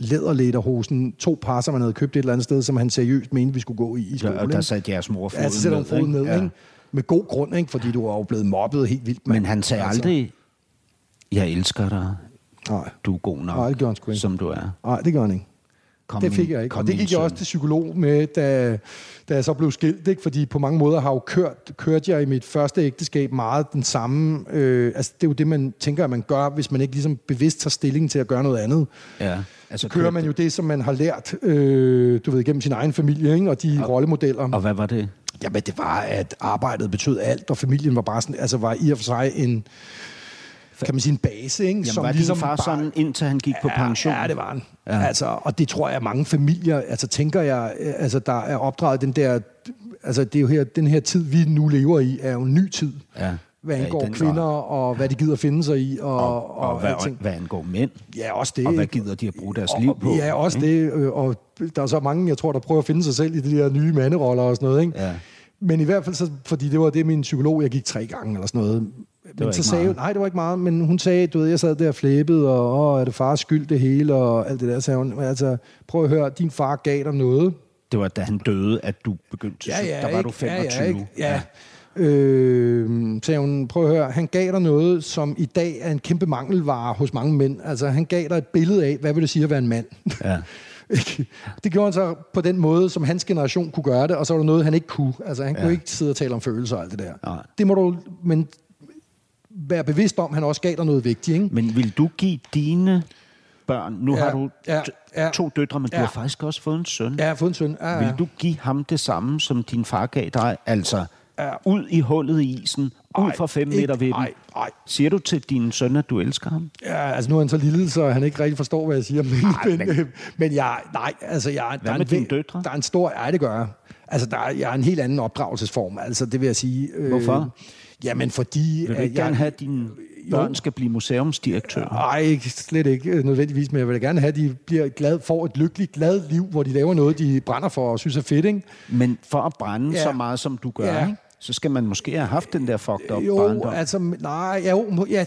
læderlederhosen, to par, som han havde købt et eller andet sted, som han seriøst mente, vi skulle gå i i
Ja,
skole.
og der satte jeres mor foden
Ja, så hun foden ned,
Ja.
ikke? Med god grund, ikke? Fordi du var jo blevet mobbet helt vildt.
Men han sagde
Altså,
aldrig, jeg elsker dig,
Nej,
du er god nok,
Nej, det gjorde han sgu ikke.
som du er.
nej, det gør han ikke.
Kom
det fik jeg ikke. Og det gik jeg også til psykolog med, da, da jeg så blev skilt. Ikke? Fordi på mange måder har jo kørt, kørte jeg i mit første ægteskab meget den samme... Øh, altså det er jo det, man tænker, at man gør, hvis man ikke ligesom bevidst tager stilling til at gøre noget andet.
Ja. Altså,
Så kører man jo det, som man har lært, øh, du ved, gennem sin egen familie, ikke? og de og, rollemodeller.
Og hvad var det?
Jamen, det var, at arbejdet betød alt, og familien var bare sådan, altså var i og for sig en, kan man sige, en base, ikke?
Jamen, var din far sådan, indtil han gik på pension?
Ja, det var han.
Ja.
Ja. Altså, og det tror jeg, mange familier, altså tænker jeg, øh, altså der er opdraget den der, altså det er jo her, den her tid, vi nu lever i, er jo en ny tid.
Ja.
hvad
Ja,
angår
den
kvinder, og hvad de gider finde sig i, og,
Og, og, og hvad,
alting.
hvad angår mænd,
Ja, også det.
og hvad
ikke?
gider de at bruge deres
og,
liv på?
Ja, også det. øh, Og der er så mange, jeg tror, der prøver at finde sig selv i de der nye manderoller og sådan noget. Ikke?
Ja.
Men i hvert fald, så, fordi det var det, min psykolog, jeg gik tre gange eller sådan noget. Men
var
så sagde
meget.
hun, nej, det var ikke meget, men hun sagde, du ved, jeg sad der og flæbede, og Åh, er det fars skyld det hele, og alt det der, sagde hun. Men altså, prøv at høre, din far gav dig noget.
Det var da han døde, at du begyndte
Ja, ja,
Der var
ikke?
du 25.
Ja, ja, ikke? ja. Øh, sagde hun, prøv at høre, han gav dig noget, som i dag er en kæmpe mangelvare hos mange mænd. Altså, han gav dig et billede af, hvad vil det sige at være en mand?
ja.
Det gjorde han så på den måde, som hans generation kunne gøre det, og så var der noget, han ikke kunne. Altså, han ja. kunne ikke sidde og tale om følelser og alt det der.
Nej.
Det må du, men være bevidst om, at han også gav dig noget vigtigt, ikke?
Men vil du give dine børn... Nu
Ja,
har du
ja, ja.
to døtre, men du
Ja.
har faktisk også fået en søn.
Ja, jeg har fået en søn. Ja, ja.
Vil du give ham det samme, som din far gav dig? Altså,
Ja.
ud i hullet i isen, ud
Ej,
fra fem
ikke-
meter ved dem.
ej, ej.
Siger du til din søn, at du elsker ham?
Ja, altså nu er han så lille, så han ikke rigtig forstår, hvad jeg siger. Men, men,
men-
men, men jeg, nej, altså jeg, der, er en,
dine døtre?
der er en stor, ja det gør jeg. Altså der er, jeg er en helt anden opdragelsesform, altså det vil jeg sige. Øh,
Hvorfor?
Jamen fordi...
Vil du ikke
jeg,
gerne have, at dine børn skal blive museumsdirektører?
Nej, slet ikke øh, nødvendigvis, men jeg vil gerne have, at de bliver glad, får et lykkeligt, glad liv, hvor de laver noget, de brænder for og synes er fedt, ikke?
Men for at brænde
Ja.
så meget, som du gør,
Ja.
ikke? så skal man måske have haft den der fucked up
Jo,
barndom.
altså, nej, jo, ja,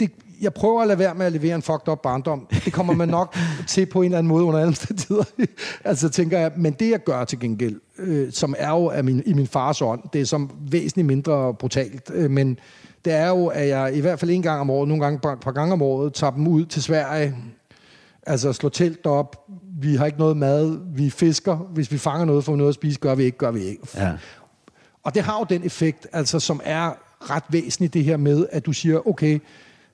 det, jeg prøver at lade være med at levere en fucked up barndom. Det kommer man nok til på en eller anden måde under alle omstændigheder. altså tænker jeg, men det jeg gør til gengæld, øh, som er jo af min, i min fars ånd, det er som væsentligt mindre brutalt, øh, men det er jo, at jeg i hvert fald en gang om året, nogle gange et par gange om året, tager dem ud til Sverige, altså slår telt op, vi har ikke noget mad, vi fisker, hvis vi fanger noget, får vi noget at spise, gør vi ikke, gør vi ikke.
Ja.
Og det har jo den effekt, altså, som er ret væsentlig det her med, at du siger, okay,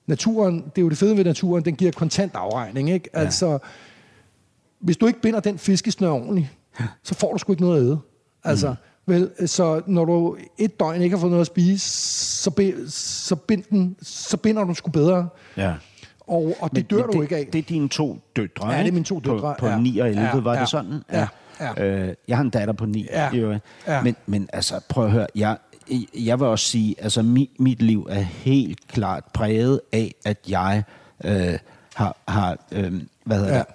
naturen, det er jo det fede ved naturen, den giver kontant afregning, ikke? Ja. Altså, hvis du ikke binder den fiskesnør ordentligt, så får du sgu ikke noget at æde. Altså, mm. vel, så når du et døgn ikke har fået noget at spise, så, be, så, bind den, så binder du sgu bedre.
ja.
Og, og det dør
men
du
det,
ikke af.
Det er dine to døtre,
Ja, det er mine to døtre,
På, på
ja.
9 og 11,
Ja,
var
ja,
det sådan?
ja, ja.
Øh, jeg har en datter på 9.
Ja,
øvrigt.
ja.
Men, men altså, prøv at høre. Jeg, jeg vil også sige, altså mit, mit liv er helt klart præget af, at jeg øh, har, har øh, hvad hedder
ja.
det,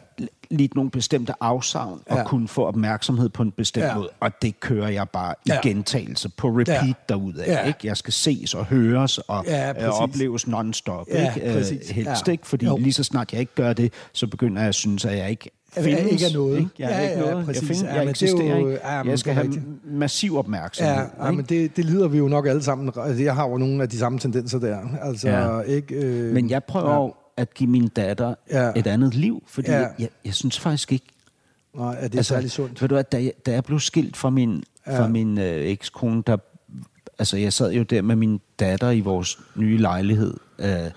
lidt nogle bestemte afsavn og
Ja.
kunne få opmærksomhed på en bestemt
Ja.
måde. Og det kører jeg bare i
Ja.
gentagelse på repeat
Ja.
derudad.
Ja.
Ikke? Jeg skal ses og høres og
Ja, præcis.
opleves non-stop.
Ja,
ikke? Øh,
præcis.
helst
Ja.
ikke, fordi
Jo.
lige så snart jeg ikke gør det, så begynder jeg at synes, at jeg ikke
At jeg
findes.
ikke er noget.
Ikke? Jeg er
Ja,
ikke
ja,
noget.
præcis.
Jeg, find, jeg
er
eksisterer
jo-
ikke.
ja,
jeg skal have massiv opmærksomhed.
Ja, ja men det, det lider vi jo nok alle sammen. Altså, Jeg har jo nogle af de samme tendenser der. Altså,
Ja.
ikke, øh,
Men jeg prøver
ja.
At give min datter
Ja.
et andet liv, fordi
Ja.
jeg, jeg, jeg synes faktisk ikke...
Nej, er det altså, særlig sundt?
Ved du hvad, da jeg, da jeg blev skilt fra min, ja. fra min øh, ekskone, der... Altså, jeg sad jo der med min datter i vores nye lejlighed, øh, ja.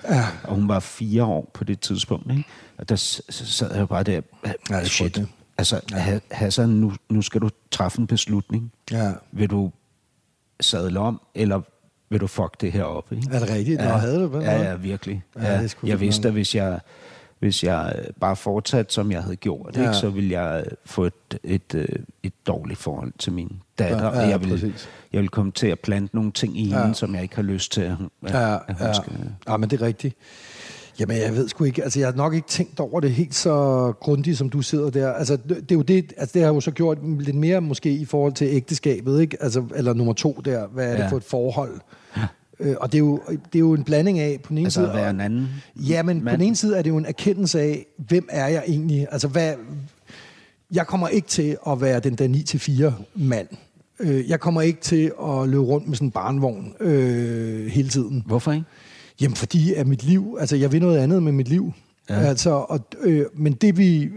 og hun var fire år på det tidspunkt, ikke? Og der så sad jeg jo bare der...
Det er
shit.
frygteligt.
Altså, ja. Hassan, nu, nu skal du træffe en beslutning.
Ja.
Vil du sadle om, eller vil du fuck det her op? Ikke?
Er det rigtigt? Nå, havde du det?
Ja, ja, virkelig.
Ja,
Ja,
det
ja, jeg vidste, at hvis jeg, hvis jeg bare fortsatte, som jeg havde gjort,
Ja.
ikke, så ville jeg få et, et, øh, et dårligt forhold til min datter.
Ja, ja,
jeg ville,
præcis.
jeg ville komme til at plante nogle ting i
Ja.
hende, som jeg ikke har lyst til, at at,
Ja,
at hun
ja.
skal...
ja, men det er rigtigt. Jamen, jeg ved sgu ikke, altså jeg har nok ikke tænkt over det helt så grundigt, som du sidder der. Altså, det det er jo det, altså det har jo så gjort lidt mere måske i forhold til ægteskabet, ikke? Altså, eller nummer to der, hvad er det
Ja.
for et forhold? Øh, og det er, jo, det er jo en blanding af, på den ene
Altså
side...
være en anden
Ja, men på
mand.
den ene side er det jo en erkendelse af, hvem er jeg egentlig? Altså, hvad... Jeg kommer ikke til at være den der 9-4 mand. Øh, Jeg kommer ikke til at løbe rundt med sådan en barnvogn øh, hele tiden.
Hvorfor ikke?
Jamen, fordi at mit liv, altså jeg vil noget andet med mit liv. Ja. Altså, og, øh, men, det vi,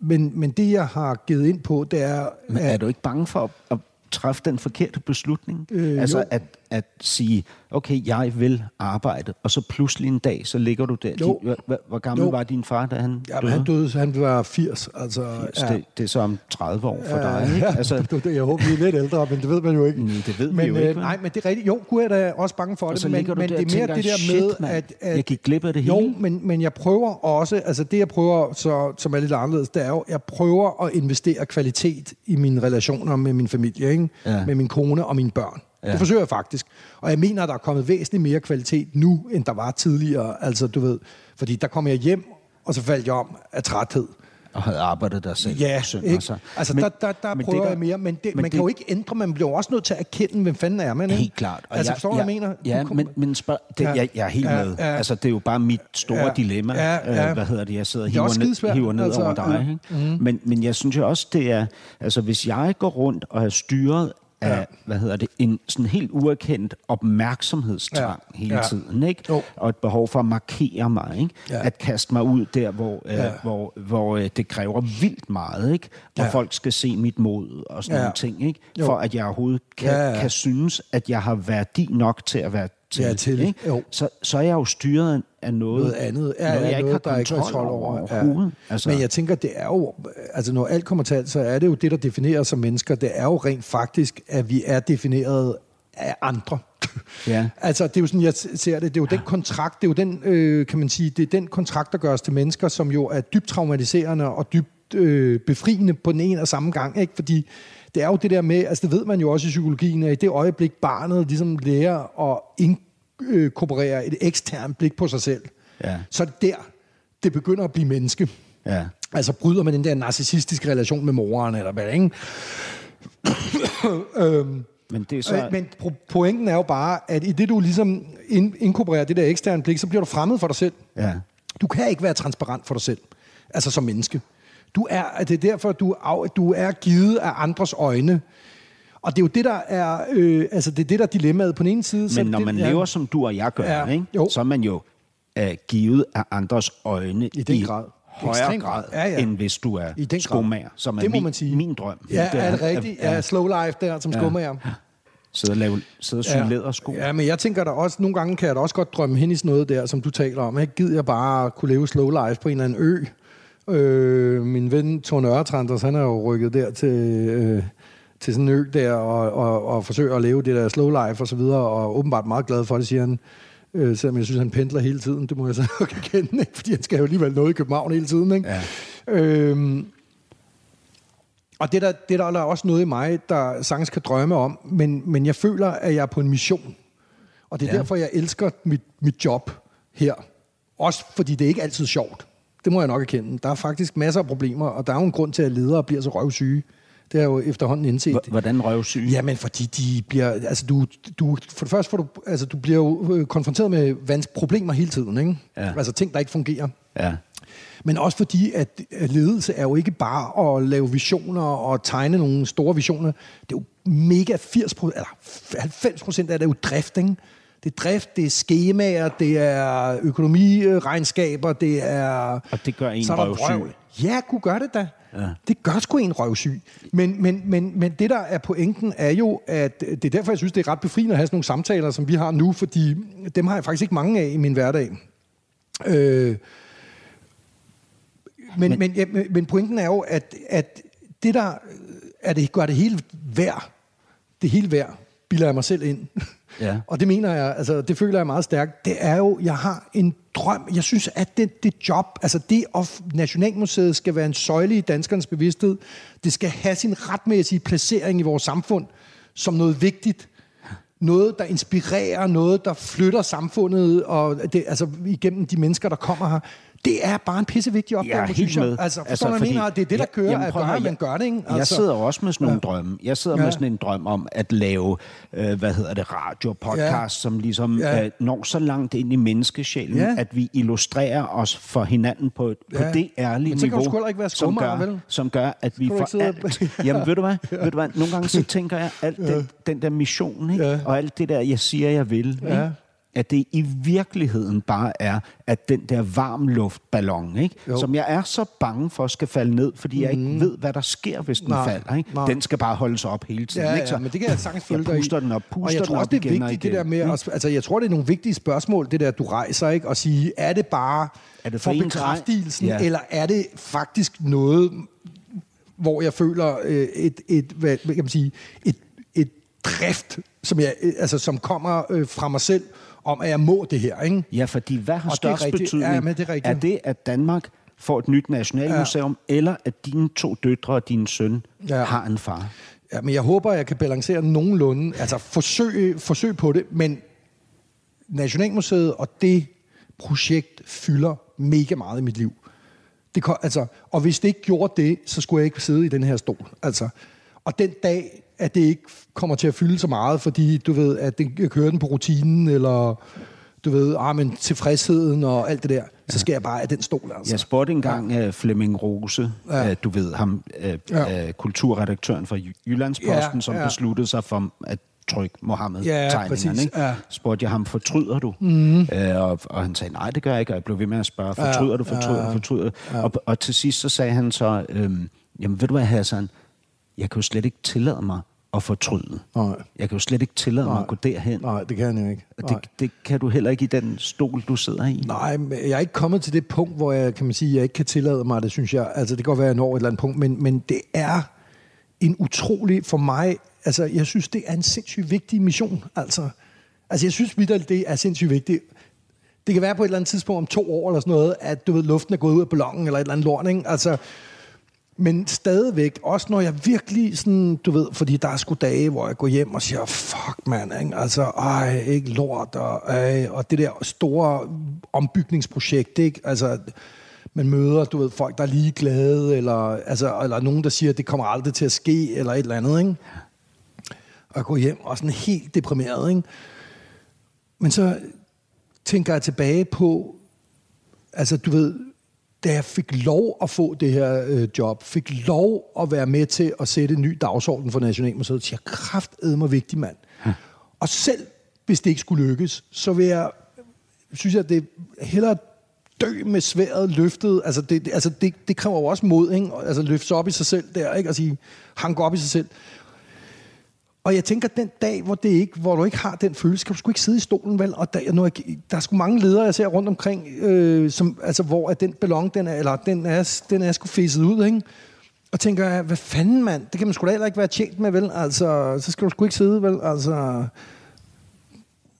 men, men det jeg har givet ind på, det er...
Men er du ikke bange for at, at træffe den forkerte beslutning?
Øh,
altså
jo.
at, at sige, okay, jeg vil arbejde, og så pludselig en dag, så ligger du der.
Jo.
Din, hvor, hvor- gammel
Jo.
var din far, da han
Ja,
døde?
han døde, han var 80. Altså,
Ja. Det, det er så om 30 år for dig, ikke?
Ja,
Altså,
jeg håber, vi er lidt ældre, men det ved man jo ikke.
Mm, det ved vi
men,
jo ikke,
øh,
vel?
Nej, men det er rigtigt. Jo, Gud er da også bange for
og
det,
så
men, men det er mere
tænker,
det der
shit,
med,
mand,
at, at...
jeg gik glip af det
Jo,
hele.
men, men jeg prøver også, altså det jeg prøver, så, som er lidt anderledes, det er jo, jeg prøver at investere kvalitet i mine relationer med min familie, ikke?
Ja.
med min kone og mine børn. Ja. Det forsøger jeg faktisk. Og jeg mener, at der er kommet væsentligt mere kvalitet nu, end der var tidligere. Altså, du ved, fordi der kom jeg hjem, og så faldt jeg om af træthed.
Og havde arbejdet der selv.
Ja, ikke?
altså.
Altså,
Men-
der, der, der
men
prøver
det,
jeg mere, men, det,
men
man kan jo ikke ændre, man bliver også nødt til at erkende, hvem fanden er man, ikke?
Helt klart.
altså, forstår hvad jeg mener?
Ja,
kom-
men, men spørg, det,
Ja.
jeg, jeg er helt
Ja,
med.
ja.
Altså, det er jo bare mit store
Ja.
dilemma.
Ja, ja.
Øh, hvad hedder det? Jeg sidder og
Det er
hiver ned, hiver ned
altså,
over dig.
ja.
Ikke? Men, men jeg synes jo også, det er... Altså, hvis jeg går rundt og er styret af,
Ja.
hvad hedder det, en sådan helt uerkendt opmærksomhedstrang
Ja.
hele
Ja.
tiden, ikke?
Jo.
Og et behov for at markere mig, ikke?
Ja.
At kaste mig ud der, hvor, øh,
Ja.
hvor, hvor øh, det kræver vildt meget, ikke? Og
Ja.
folk skal se mit mod og sådan
Ja.
nogle ting, ikke?
Jo.
For at jeg overhovedet kan,
Ja, ja.
kan synes, at jeg har værdi nok til at være til.
Ja, til,
ikke?
jo.
Så, så er jeg jo styret af noget,
noget andet. Ja,
noget
ja,
jeg ikke
noget,
har
ikke
kontrol,
kontrol
over
over. Ja.
Altså,
Men jeg tænker, det er jo, altså når alt kommer til alt, så er det jo det, der definerer os som mennesker. Det er jo rent faktisk, at vi er defineret af andre.
Ja.
altså, det er jo sådan, jeg ser det. Det er jo den kontrakt, det er jo den, øh, kan man sige, det er den kontrakt, der gør os til mennesker, som jo er dybt traumatiserende og dybt øh, befriende på den ene og samme gang. Ikke? Fordi det er jo det der med, altså det ved man jo også i psykologien, at i det øjeblik barnet ligesom lærer at inkorporere et eksternt blik på sig selv,
Ja.
så er det der, det begynder at blive menneske.
ja.
Altså bryder man den der narcissistiske relation med moren, eller hvad, ikke?
Men det er så...
Så... Men pointen er jo bare, at i det, du ligesom in- inkorporerer det der eksterne blik, så bliver du fremmed for dig selv.
Ja.
Du kan ikke være transparent for dig selv, altså som menneske. Du er, det er derfor, du er, du er givet af andres øjne. Og det er jo det, der er, øh, altså det er det, der er dilemmaet på den ene side. er
Men
det
når
det,
man
ja.
lever, som du og jeg gør,
Ja.
ikke?
Jo.
så er man jo uh, givet af andres øjne
I den grad.
højere
Ekstrem
grad.
Ja, ja.
end hvis du er
I den
skomager, som er
det må
min,
man sige.
min drøm.
Ja, er det rigtigt? Ja, slow life der, som ja. jeg.
Sidde og, lave, sidde og sy ja. lædersko.
Ja, men jeg tænker da også, nogle gange kan jeg da også godt drømme hen i sådan noget der, som du taler om. Ikke gider jeg bare kunne leve slow life på en eller anden ø. Øh, min ven Tone Ørtranders, han er jo rykket der til, øh, til sådan en ø der, og, og, og forsøger at leve det der slow life og så videre, og åbenbart meget glad for det, siger han. Øh, selvom jeg synes, han pendler hele tiden, det må jeg så nok ikke? fordi han skal jo alligevel noget i København hele tiden. Ikke?
Ja.
Øhm, og det er, der, det er der, er også noget i mig, der sagtens kan drømme om, men, men jeg føler, at jeg er på en mission. Og det er
ja.
derfor, jeg elsker mit, mit job her. Også fordi det er ikke altid sjovt. Det må jeg nok erkende. Der er faktisk masser af problemer, og der er jo en grund til, at ledere bliver så røvsyge. Det er jo efterhånden indset.
Hvordan røvsyg?
Jamen, fordi de bliver... Altså, du, du, for det første får du... Altså, du bliver jo øh, konfronteret med vans- problemer hele tiden, ikke?
Ja.
Altså, ting, der ikke fungerer.
Ja.
Men også fordi, at ledelse er jo ikke bare at lave visioner og tegne nogle store visioner. Det er jo mega 80 eller 90 procent af det er jo drift, ikke? Det er drift, det er skemaer, det er økonomiregnskaber, det er...
Og det gør en
Så er der
røvsyg.
Ja, kunne gøre det da. Ja. Det gør sgu en røvsyg. Men, men, men, men det, der er pointen, er jo, at det er derfor, jeg synes, det er ret befriende at have sådan nogle samtaler, som vi har nu, fordi dem har jeg faktisk ikke mange af i min hverdag. Øh, men, men, men, ja, men- men pointen er jo, at, at det der er det, gør det hele værd, det hele værd, bilder jeg mig selv ind.
Ja.
Og det mener jeg, altså det føler jeg meget stærkt. Det er jo, jeg har en drøm. Jeg synes, at det, det job, altså det of Nationalmuseet skal være en søjle i danskernes bevidsthed. Det skal have sin retmæssige placering i vores samfund som noget vigtigt. Noget, der inspirerer, noget, der flytter samfundet, og det, altså igennem de mennesker, der kommer her. Det er bare en pissevigtig opgave,
Jeg er helt
jeg.
med.
Altså, altså, hvad jeg mener? Det er det, der kører,
jamen,
at
høre,
at man
jeg-
gør det, ikke? Altså,
Jeg sidder også med sådan nogle
Ja.
drømme. Jeg sidder
Ja.
med sådan en drøm om at lave, øh, hvad hedder det, radio, podcast,
Ja.
som ligesom
Ja.
øh, når så langt ind i menneskesjælen,
Ja.
at vi illustrerer os for hinanden på, på
Ja.
det ærlige
du
niveau,
heller ikke være
som,
skummer,
gør,
vel?
som gør, at vi
du
får
ikke
alt. Jamen, ved du hvad? Ved du hvad? Nogle gange så tænker jeg, alt den, den der mission, ikke?
Ja.
og alt det der, jeg siger, jeg vil,
Ja.
At det i virkeligheden bare er, at den der varmluftballon, ikke?
Jo.
som jeg er så bange for skal falde ned, fordi jeg ikke ved, hvad der sker, hvis den
Nej,
falder. Ikke?
nej.
Den skal bare holdes op hele tiden.
Ja,
ikke?
ja, men det kan jeg sagtens følge dig
puster den op, puster
og jeg tror også, det er
igen
vigtigt, det
igen.
der med, at, altså jeg tror, det er nogle vigtige spørgsmål, det der, du rejser, ikke? Og sige, er det bare
Er det
for
for
bekræftelsen,
Ja.
eller er det faktisk noget, hvor jeg føler øh, et, et, hvad, hvad kan man sige, et, et drift, som, jeg, øh, altså, som kommer øh, fra mig selv, om at jeg må det her, ikke?
Ja, fordi hvad har
Og det er
størst
rigtigt.
betydning?
Ja, men det er rigtigt.
er det, at Danmark får et nyt nationalmuseum, ja. eller at dine to døtre og din søn
Ja.
har en far?
Ja, men jeg håber, jeg kan balancere nogenlunde. Altså, forsøg, forsøg på det, men Nationalmuseet og det projekt fylder mega meget i mit liv. Det, altså, og hvis det ikke gjorde det, så skulle jeg ikke sidde i den her stol. Altså, og den dag, at det ikke kommer til at fylde så meget, fordi du ved, at det, jeg kører den på rutinen, eller du ved, ah, men tilfredsheden og alt det der, så skal jeg bare af den stol. Altså.
Jeg spurgte engang ja. Flemming Rose,
Ja.
ja. du ved ham, øh,
Ja.
ja. kulturredaktøren fra Jy- Jyllandsposten,
Ja,
ja, som
ja.
besluttede sig for at trykke
Ja,
Mohammed-tegningerne.
præcis,
ikke?
ja.
Spurgte jeg ham, fortryder du? Mm. Øh, og, og han sagde, nej, det gør jeg ikke. Og jeg blev ved med at spørge, fortryder
Ja,
du, fortryder
ja,
du, fortryder du? Og, og til sidst så sagde han så, øhm, jamen ved du hvad, Hassan, jeg kan jo slet ikke tillade mig at fortryde.
Nej.
Jeg kan jo slet ikke tillade mig
Nej.
at gå derhen.
Nej, det kan jeg jo ikke.
Og det, det kan du heller ikke i den stol, du sidder i.
Nej, men jeg er ikke kommet til det punkt, hvor jeg kan man sige, jeg ikke kan tillade mig det, synes jeg. Altså, det kan godt være, at jeg når et eller andet punkt, men, men det er en utrolig, for mig, altså, jeg synes, det er en sindssygt vigtig mission, altså. Altså, jeg synes vidt, det er sindssygt vigtigt. Det kan være på et eller andet tidspunkt om to år eller sådan noget, at du ved, luften er gået ud af ballonen eller et eller andet lort, ikke? Altså, men stadigvæk, også når jeg virkelig sådan, du ved, fordi der er sgu dage, hvor jeg går hjem og siger, fuck man, ikke? altså, ej, ikke lort, og, ej, og det der store ombygningsprojekt, ikke? Altså, man møder, du ved, folk, der er lige glade, eller, altså, eller nogen, der siger, at det kommer aldrig til at ske, eller et eller andet, ikke? Og jeg går hjem og sådan helt deprimeret, ikke? Men så tænker jeg tilbage på, altså du ved, da jeg fik lov at få det her øh, job, fik lov at være med til at sætte en ny dagsorden for Nationalmuseet, så jeg kraftede mig vigtig mand. Og selv hvis det ikke skulle lykkes, så vil jeg, synes jeg, det er hellere dø med sværet løftet. Altså, det, det- altså det, det kræver jo også mod, ikke? Altså løfte sig op i sig selv der, ikke? Og sige, hanke op i sig selv. Og jeg tænker, den dag, hvor, det ikke, hvor du ikke har den følelse, kan du sgu ikke sidde i stolen, vel? Og der, når jeg, der er sgu mange ledere, jeg ser rundt omkring, øh, som, altså, hvor at den ballon, den er, eller den er, den er sgu fæset ud, ikke? Og tænker, jeg, hvad fanden, mand? Det kan man sgu da heller ikke være tjent med, vel? Altså, så skal du sgu ikke sidde, vel? Altså,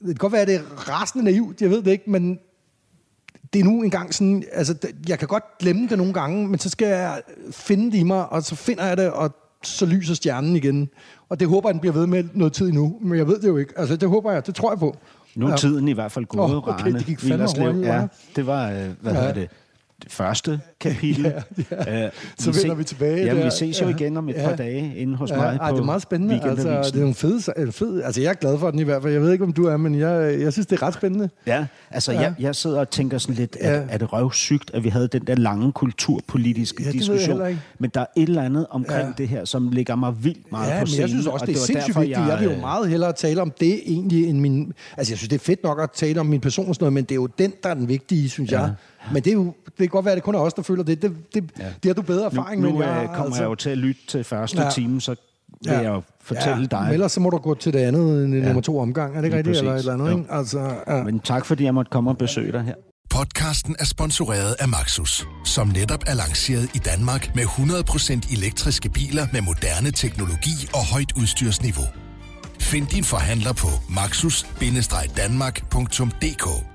det kan godt være, at det er rasende naivt, jeg ved det ikke, men det er nu engang sådan, altså, jeg kan godt glemme det nogle gange, men så skal jeg finde det i mig, og så finder jeg det, og så lyser stjernen igen. Og det håber jeg, den bliver ved med noget tid endnu, men jeg ved det jo ikke. Altså, det håber jeg, det tror jeg på.
Nu er
Ja.
tiden i hvert fald gået,
Åh, okay,
Rane
det gik fandme hurtigt,
ja, det var, øh, hvad
Ja.
hedder det første kapitel.
Ja,
Øh,
Så vender vi tilbage der.
vi ses jo
Ja.
igen om et
Ja.
par dage inde hos
Ja,
mig
ej,
på
det er meget spændende. Altså, det er en fed, en fed, altså jeg er glad for den i hvert fald. Jeg ved ikke, om du er, men jeg, jeg synes, det er ret spændende.
Ja, altså
Ja.
ja. Jeg, jeg sidder og tænker sådan lidt,
Ja.
ja. er, er det røvsygt, at vi havde den der lange kulturpolitiske
Ja, jeg
diskussion? Men der er et eller andet omkring
Ja.
ja. det her, som ligger mig vildt meget
Ja,
på scenen.
jeg synes også,
og
det er sindssygt
derfor,
vigtigt. Jeg vil jo
øh,
meget hellere tale om det egentlig, end min... Altså, jeg synes, det er fedt nok at tale om min person og sådan noget, men det er jo den, der er den vigtige, synes ja. jeg. Men det, er jo, det kan godt være, at det kun er os, der føler det. Det, det, ja. Det har du bedre erfaring
nu,
med,
nu
jeg
øh, kommer jeg jo til at lytte til første
Ja.
time, så vil ja. jeg fortælle
ja,
dig.
Men ellers så må du gå til det andet, ja. nummer to omgang. Er det ikke rigtigt? Eller et eller andet,
Jo.
ikke? Altså, ja.
Men tak, fordi jeg måtte komme og besøge dig her.
Podcasten er sponsoreret af Maxus, som netop er lanceret i Danmark med 100% elektriske biler med moderne teknologi og højt udstyrsniveau. Find din forhandler på maxus-danmark.dk